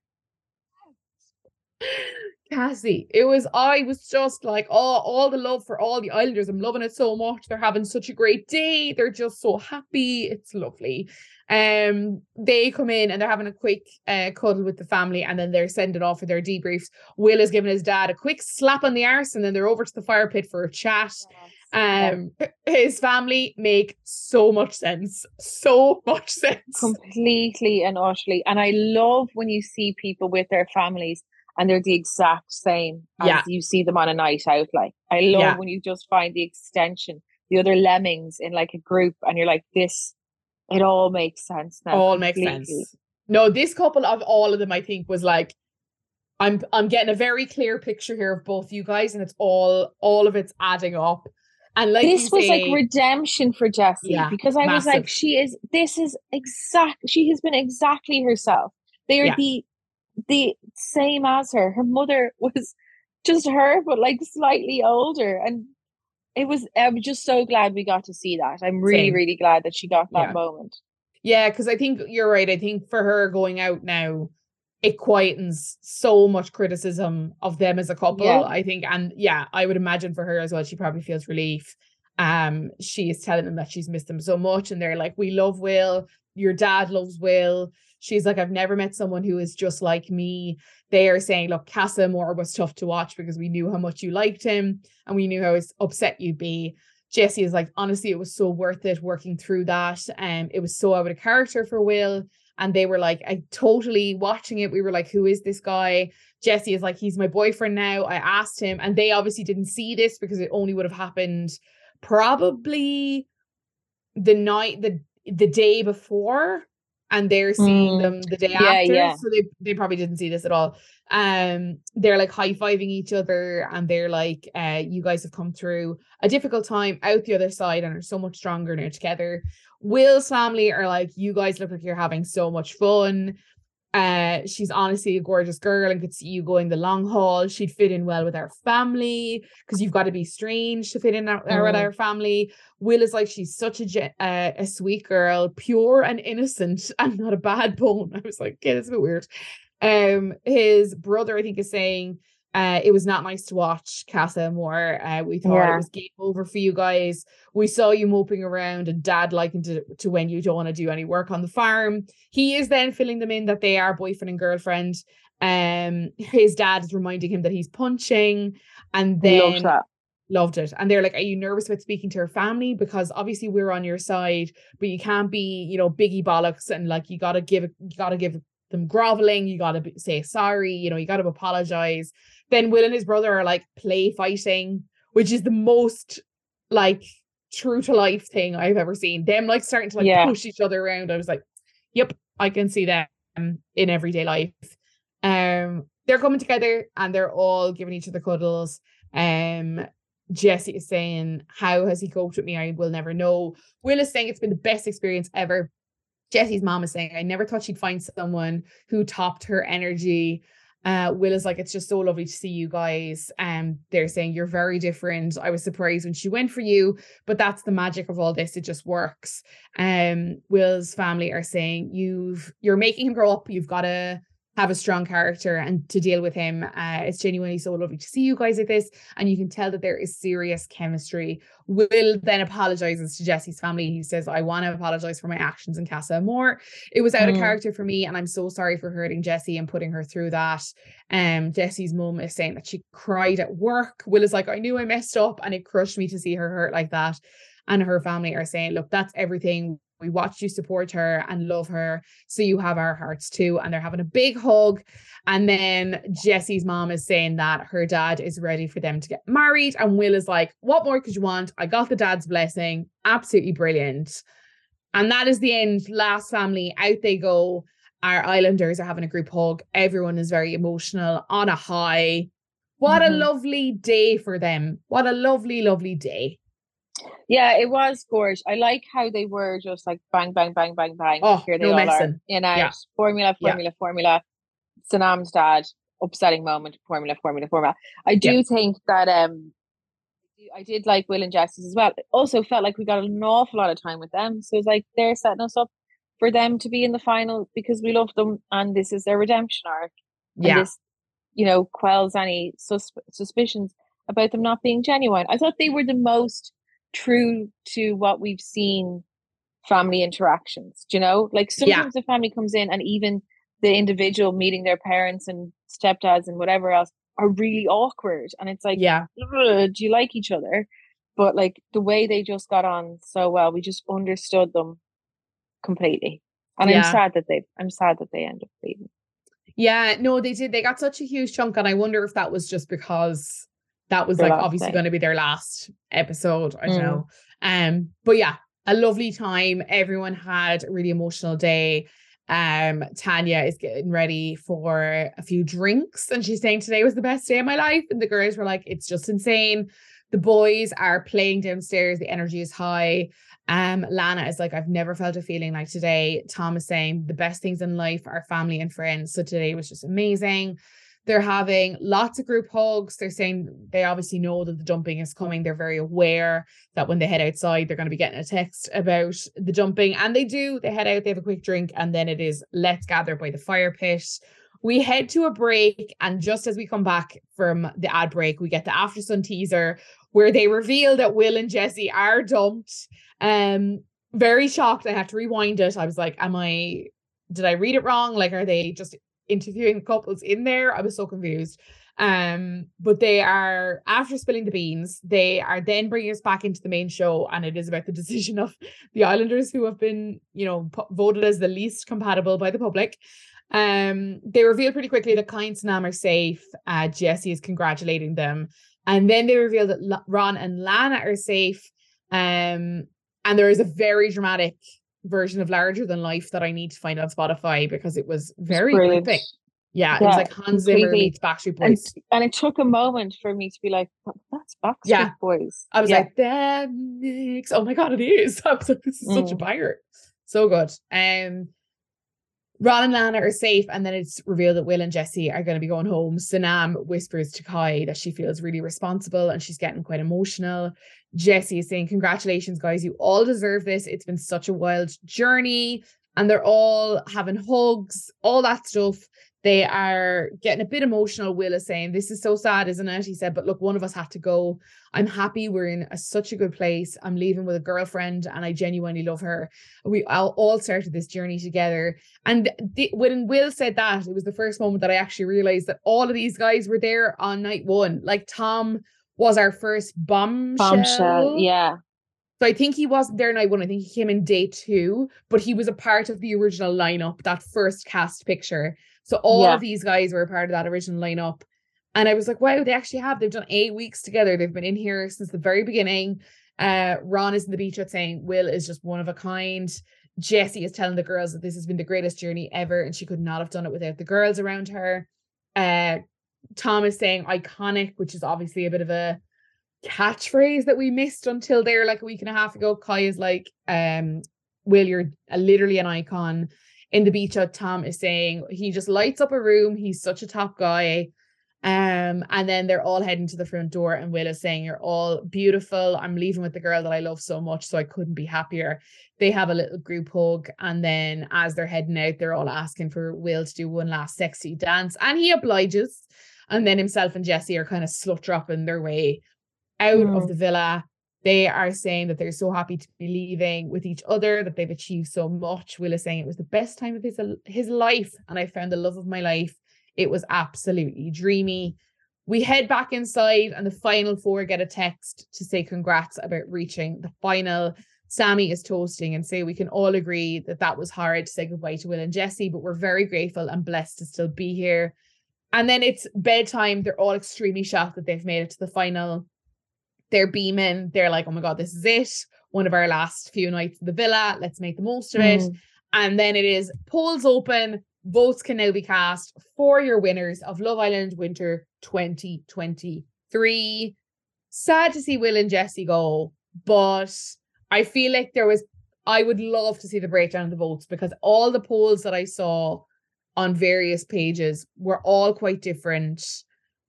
Cassie, it was, I was just like, oh, all the love for all the Islanders. I'm loving it so much. They're having such a great day. They're just so happy. It's lovely. Um, they come in and they're having a quick uh, cuddle with the family, and then they're sending off for their debriefs. Will is giving his dad a quick slap on the arse, and then they're over to the fire pit for a chat. Um, his family make so much sense, so much sense, completely and utterly. And I love when you see people with their families and they're the exact same as yeah. you see them on a night out. Like I love yeah. when you just find the extension, the other lemmings in like a group, and you're like, this it all makes sense now. All makes sense. No, this couple of all of them, I think, was like, I'm I'm getting a very clear picture here of both you guys, and it's all all of it's adding up. And like this was say, like redemption for Jessie yeah, because I massive. was like, she is. This is exact. She has been exactly herself. They are the the same as her. Her mother was just her, but like slightly older, and it was i'm just so glad we got to see that i'm really Same. really glad that she got that yeah. moment yeah because i think you're right i think for her going out now it quietens so much criticism of them as a couple yeah. i think and yeah i would imagine for her as well she probably feels relief um she is telling them that she's missed them so much and they're like we love will your dad loves will she's like i've never met someone who is just like me they are saying, look, Casa Amor was tough to watch because we knew how much you liked him and we knew how upset you'd be. Jessie is like, honestly, it was so worth it working through that. And um, it was so out of character for Will. And they were like, I totally watching it. We were like, who is this guy? Jessie is like, he's my boyfriend now. I asked him, and they obviously didn't see this because it only would have happened probably the night, the the day before and they're seeing mm. them the day yeah, after. Yeah. So they, they probably didn't see this at all. Um, they're like high-fiving each other and they're like, uh, you guys have come through a difficult time out the other side and are so much stronger now together. Will's family are like, you guys look like you're having so much fun. Uh, she's honestly a gorgeous girl and could see you going the long haul. She'd fit in well with our family because you've got to be strange to fit in our, with our family. Will is like she's such a uh, a sweet girl, pure and innocent, and not a bad bone. I was like, yeah, it's a bit weird. Um, his brother, I think, is saying uh, it was not nice to watch Casa Amor. Uh, we thought yeah. it was game over for you guys. We saw you moping around and dad liking to, to when you don't want to do any work on the farm. He is then filling them in that they are boyfriend and girlfriend. Um, his dad is reminding him that he's punching, and then loved it. And they're like, Are you nervous about speaking to her family? Because obviously we're on your side, but you can't be, you know, biggie bollocks and like you gotta give you gotta give them groveling, you gotta say sorry, you know, you gotta apologize then Will and his brother are like play fighting, which is the most like true to life thing I've ever seen. Them like starting to like yeah. push each other around. I was like, yep, I can see them in everyday life. Um, they're coming together and they're all giving each other cuddles. Um, Jessie is saying, How has he coped with me? I will never know. Will is saying it's been the best experience ever. Jessie's mom is saying, I never thought she'd find someone who topped her energy uh, Will is like, it's just so lovely to see you guys. Um, they're saying you're very different. I was surprised when she went for you, but that's the magic of all this. It just works. Um, Will's family are saying you've you're making him grow up. You've got to have a strong character and to deal with him. Uh, it's genuinely so lovely to see you guys like this. And you can tell that there is serious chemistry. Will then apologizes to Jessie's family. He says, I want to apologize for my actions in Casa Amor. It was out mm. of character for me, and I'm so sorry for hurting Jessie and putting her through that. Um, Jessie's mum is saying that she cried at work. Will is like, I knew I messed up, and it crushed me to see her hurt like that. And her family are saying, Look, that's everything We watched you support her and love her. So you have our hearts too. And they're having a big hug. And then Jessie's mom is saying that her dad is ready for them to get married. And Will is like, What more could you want? I got the dad's blessing. Absolutely brilliant. And that is the end. Last family, out they go. Our islanders are having a group hug. Everyone is very emotional on a high. What mm-hmm. a lovely day for them. What a lovely, lovely day. Yeah, it was gorgeous. I like how they were just like bang, bang, bang, bang, bang. Oh, Here they no all messing. are. In out, yeah. formula, formula, yeah. formula. Sanam's dad, upsetting moment, formula, formula, formula. I do yeah. think that um I did like Will and Jessie's as well. It also felt like we got an awful lot of time with them. So it's like they're setting us up for them to be in the final because we love them and this is their redemption arc. Yeah. And this, you know, quells any sus- suspicions about them not being genuine. I thought they were the most true to what we've seen family interactions. Do you know? Like sometimes yeah. the family comes in and even the individual meeting their parents and stepdads and whatever else are really awkward. And it's like, yeah, do you like each other? But like the way they just got on so well, we just understood them completely. And yeah. I'm sad that they I'm sad that they end up leaving. Yeah, no, they did. They got such a huge chunk, and I wonder if that was just because that was like obviously going to be their last episode. I don't mm. know. Um, but yeah, a lovely time. Everyone had a really emotional day. Um, Tanya is getting ready for a few drinks, and she's saying today was the best day of my life. And the girls were like, it's just insane. The boys are playing downstairs, the energy is high. Um, Lana is like, I've never felt a feeling like today. Tom is saying the best things in life are family and friends. So today was just amazing. They're having lots of group hugs. They're saying they obviously know that the dumping is coming. They're very aware that when they head outside, they're going to be getting a text about the dumping. And they do. They head out, they have a quick drink, and then it is let's gather by the fire pit. We head to a break, and just as we come back from the ad break, we get the After Sun teaser where they reveal that Will and Jessie are dumped. Um, very shocked. I have to rewind it. I was like, Am I did I read it wrong? Like, are they just interviewing couples in there. I was so confused. Um, but they are after spilling the beans, they are then bringing us back into the main show, and it is about the decision of the Islanders who have been, you know, voted as the least compatible by the public. Um, they reveal pretty quickly that Kai and Sanam are safe. Uh, Jessie is congratulating them, and then they reveal that L- Ron and Lana are safe. Um, and there is a very dramatic version of Larger Than Life that I need to find on Spotify because it was very gripping. Yeah, yeah, it was like Hans Zimmer meets Backstreet Boys. And, and, it took a moment for me to be like, that's Backstreet yeah. Boys. I was yeah. like, that makes, oh my God, it is. I was like, this is mm. such a mm. banger. So good. Um, Ron and Lana are safe, and then it's revealed that Will and Jessie are going to be going home. Sanam whispers to Kai that she feels really responsible and she's getting quite emotional. Jessie is saying, Congratulations, guys. You all deserve this. It's been such a wild journey. And they're all having hugs, all that stuff. They are getting a bit emotional. Will is saying, This is so sad, isn't it? He said, But look, one of us had to go. I'm happy we're in a, such a good place. I'm leaving with a girlfriend and I genuinely love her. We all, started this journey together. And when Will said that, it was the first moment that I actually realized that all of these guys were there on night one. Like Tom was our first bombshell. Bombshell, yeah. So I think he wasn't there night one. I think he came in day two, but he was a part of the original lineup, that first cast picture. So all yeah. of these guys were a part of that original lineup. And I was like, wow, they actually have. They've done eight weeks together. They've been in here since the very beginning. Uh, Ron is in the beach hut saying Will is just one of a kind. Jessie is telling the girls that this has been the greatest journey ever, and she could not have done it without the girls around her. Uh, Tom is saying iconic, which is obviously a bit of a catchphrase that we missed until there like a week and a half ago. Kai is like, um, Will, you're literally an icon. In the beach hut, Tom is saying he just lights up a room. He's such a top guy. Um, and then they're all heading to the front door, and Will is saying, You're all beautiful. I'm leaving with the girl that I love so much, so I couldn't be happier. They have a little group hug, and then as they're heading out, they're all asking for Will to do one last sexy dance, and he obliges. And then himself and Jessie are kind of slut dropping their way out mm. of the villa. They are saying that they're so happy to be leaving with each other, that they've achieved so much. Will is saying it was the best time of his, his life, and I found the love of my life. It was absolutely dreamy. We head back inside, and the final four get a text to say congrats about reaching the final Samie is toasting and say we can all agree that that was hard to say goodbye to Will and Jessie, but we're very grateful and blessed to still be here. And then it's bedtime. They're all extremely shocked that they've made it to the final. They're beaming. They're like, oh my God, this is it. One of our last few nights in the villa. Let's make the most of it. Mm. And then it is polls open. Votes can now be cast for your winners of Love Island Winter 2023. Sad to see Will and Jessie go, but I feel like there was, I would love to see the breakdown of the votes because all the polls that I saw on various pages were all quite different.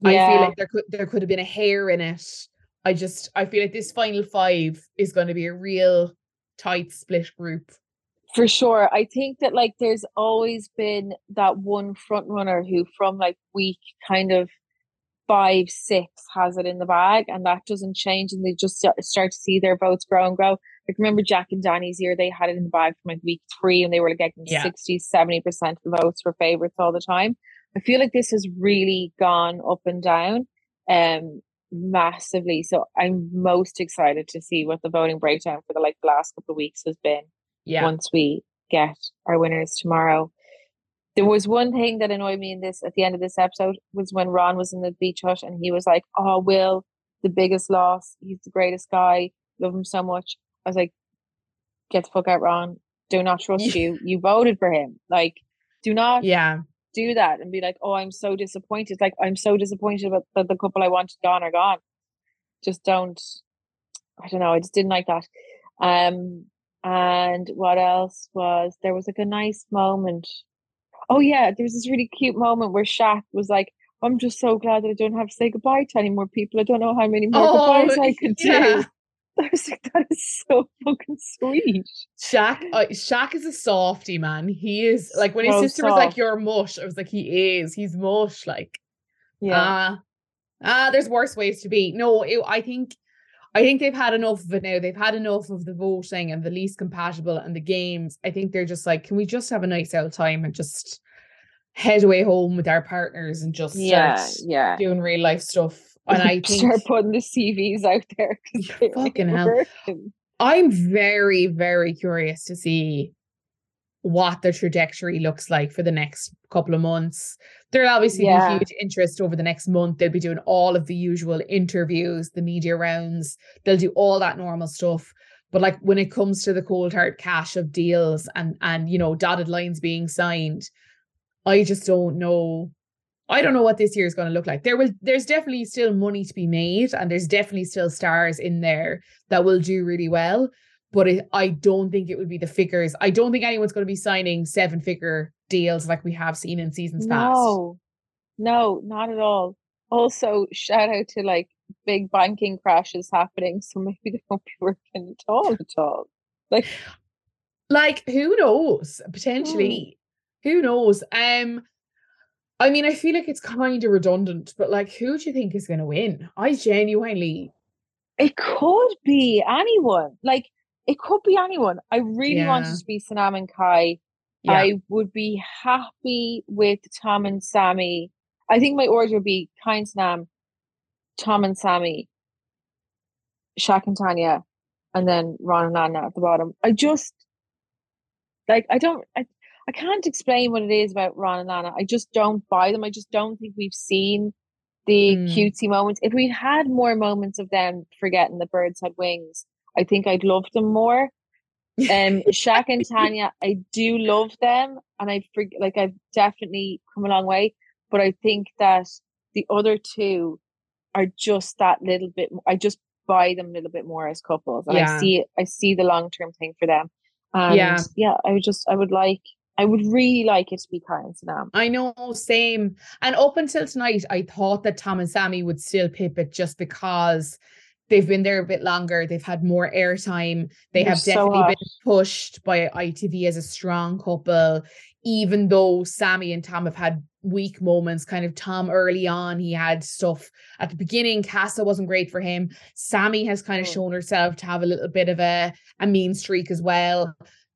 I feel like there could there could have been a hair in it. I just I feel like this final five is going to be a real tight split group. For sure. I think that like there's always been that one front runner who from like week kind of five, six has it in the bag and that doesn't change and they just start to see their votes grow and grow. Like remember Jack and Dani's year, they had it in the bag from like week three and they were like getting Yeah. 60, 70% of the votes for favorites all the time. I feel like this has really gone up and down um massively. So I'm most excited to see what the voting breakdown for the like the last couple of weeks has been Yeah. once we get our winners tomorrow. There was one thing that annoyed me in this at the end of this episode was when Ron was in the beach hut and he was like, Oh, Will, the biggest loss. He's the greatest guy. Love him so much. I was like, Get the fuck out, Ron. Do not trust you. You voted for him. Like, do not Yeah. do that and be like, Oh, I'm so disappointed. Like, I'm so disappointed about that the couple I wanted gone are gone. Just don't I don't know, I just didn't like that. Um and what else was there was like a nice moment. Oh yeah, there was this really cute moment where Shaq was like, I'm just so glad that I don't have to say goodbye to any more people. I don't know how many more Oh, goodbyes I could yeah. do. I was like, that is so fucking sweet. Shaq, uh, Shaq is a softy man. He is like when his So sister was like, soft. "You're mush," I was like, "He is. He's mush." Like, Yeah. ah, ah, there's worse ways to be. No, it, I think, I think they've had enough of it now. They've had enough of the voting and the least compatible and the games. I think they're just like, can we just have a nice out time and just head away home with our partners and just yeah, yeah. doing real life stuff? And I think start putting the CVs out there fucking hell. I'm very, very curious to see what the trajectory looks like for the next couple of months. There'll obviously Yeah. be huge interest over the next month. They'll be doing all of the usual interviews, the media rounds, they'll do all that normal stuff. But like when it comes to the cold hard cash of deals and and you know dotted lines being signed, I just don't know. I don't know what this year is going to look like. There will there's definitely still money to be made and there's definitely still stars in there that will do really well. But it, I don't think it would be the figures. I don't think anyone's going to be signing seven figure deals like we have seen in seasons past. No, no, not at all. Also, shout out to like big banking crashes happening, so maybe they won't be working at all at all. Like, Like who knows? Potentially, who knows? Um, I mean, I feel like it's kind of redundant, but like, who do you think is going to win? I genuinely, it could be anyone. Like, it could be anyone. I really want Yeah. it to be Sanam and Kai. yeah, I would be happy with Tom and Samie. I think my order would be Kai and Sanam, Tom and Samie, Shaq and Tanya, and then Ron and Anna at the bottom. I just like I don't I, I can't explain what it is about Ron and Anna. I just don't buy them. I just don't think we've seen the Mm. cutesy moments. If we had more moments of them forgetting the birds had wings, I think I'd love them more. Um, Shaq and Tanya, I do love them, and I like I've definitely come a long way. But I think that the other two are just that little bit. I just buy them a little bit more as couples, and Yeah. I see I see the long term thing for them. And Yeah. yeah, I would just I would like I would really like it to be Kai and Sanam. I know, same. And up until tonight, I thought that Tom and Samie would still pip it just because they've been there a bit longer. They've had more airtime. They They're have definitely hot. been pushed by ITV as a strong couple, even though Samie and Tom have had weak moments. Kind of Tom early on, he had stuff at the beginning. Casa wasn't great for him. Samie has kind of Mm. shown herself to have a little bit of a, a mean streak as well.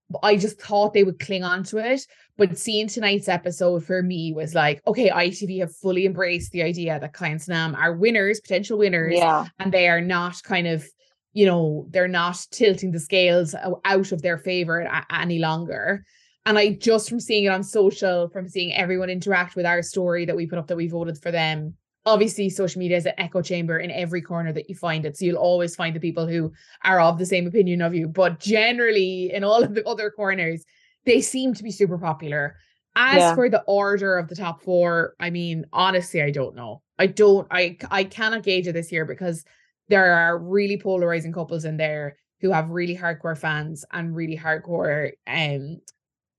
But I just thought they would cling on to it. But seeing tonight's episode for me was like, okay, ITV have fully embraced the idea that Kai and are winners, potential winners, Yeah, and they are not kind of, you know, they're not tilting the scales out of their favor any longer. And I just from seeing it on social, from seeing everyone interact with our story that we put up that we voted for them, obviously social media is an echo chamber in every corner that you find it. So you'll always find the people who are of the same opinion of you. But generally, in all of the other corners, they seem to be super popular. As yeah. for the order of the top four, I mean, honestly, I don't know. I don't I I cannot gauge it this year because there are really polarizing couples in there who have really hardcore fans and really hardcore um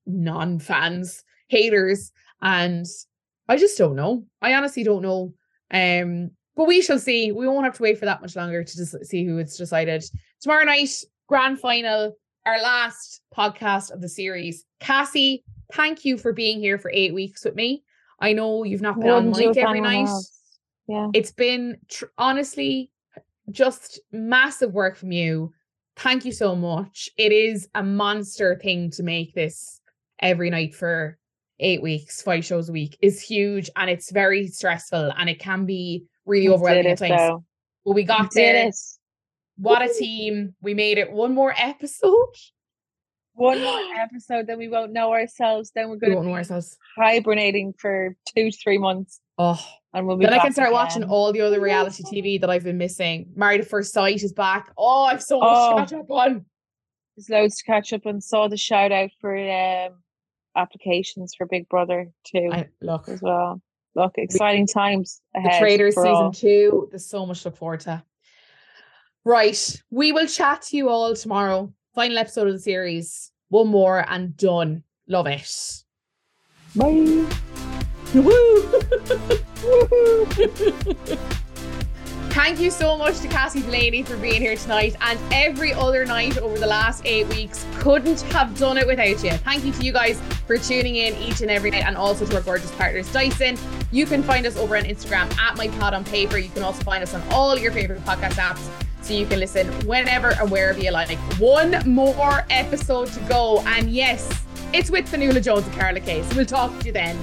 non-fans, haters. And I just don't know. I honestly don't know. Um, but we shall see. We won't have to wait for that much longer to just see who it's decided. Tomorrow night, grand final, our last podcast of the series. Cassie, thank you for being here for eight weeks with me. I know you've not been on mic every night. Else. Yeah. It's been tr- honestly just massive work from you. Thank you so much. It is a monster thing to make this every night for eight weeks, five shows a week is huge and it's very stressful and it can be really overwhelming at times. Though. But we got there. It. What a team. We made it one more episode. One more episode, then we won't know ourselves. Then we're going to know ourselves. hibernating for two to three months. Oh, and we'll be then I can start again. watching all the other reality TV that I've been missing. Married at First Sight is back. Oh, I've so much oh, to catch up on. There's loads to catch up on. Saw the shout out for um, applications for Big Brother too. I, look as well. Look, exciting times ahead. The Traitors season all. two. There's so much to look forward to. Right, we will chat to you all tomorrow. Final episode of the series. One more and done. Love it. Bye. Woo! Thank you so much to Cassie Delaney for being here tonight and every other night over the last eight weeks. Couldn't have done it without you. Thank you to you guys for tuning in each and every night and also to our gorgeous partners, Dyson. You can find us over on Instagram at My Pod on Paper. You can also find us on all your favorite podcast apps so you can listen whenever and wherever you like. One more episode to go. And yes, it's with Fionnuala Jones and Carla. So we'll talk to you then.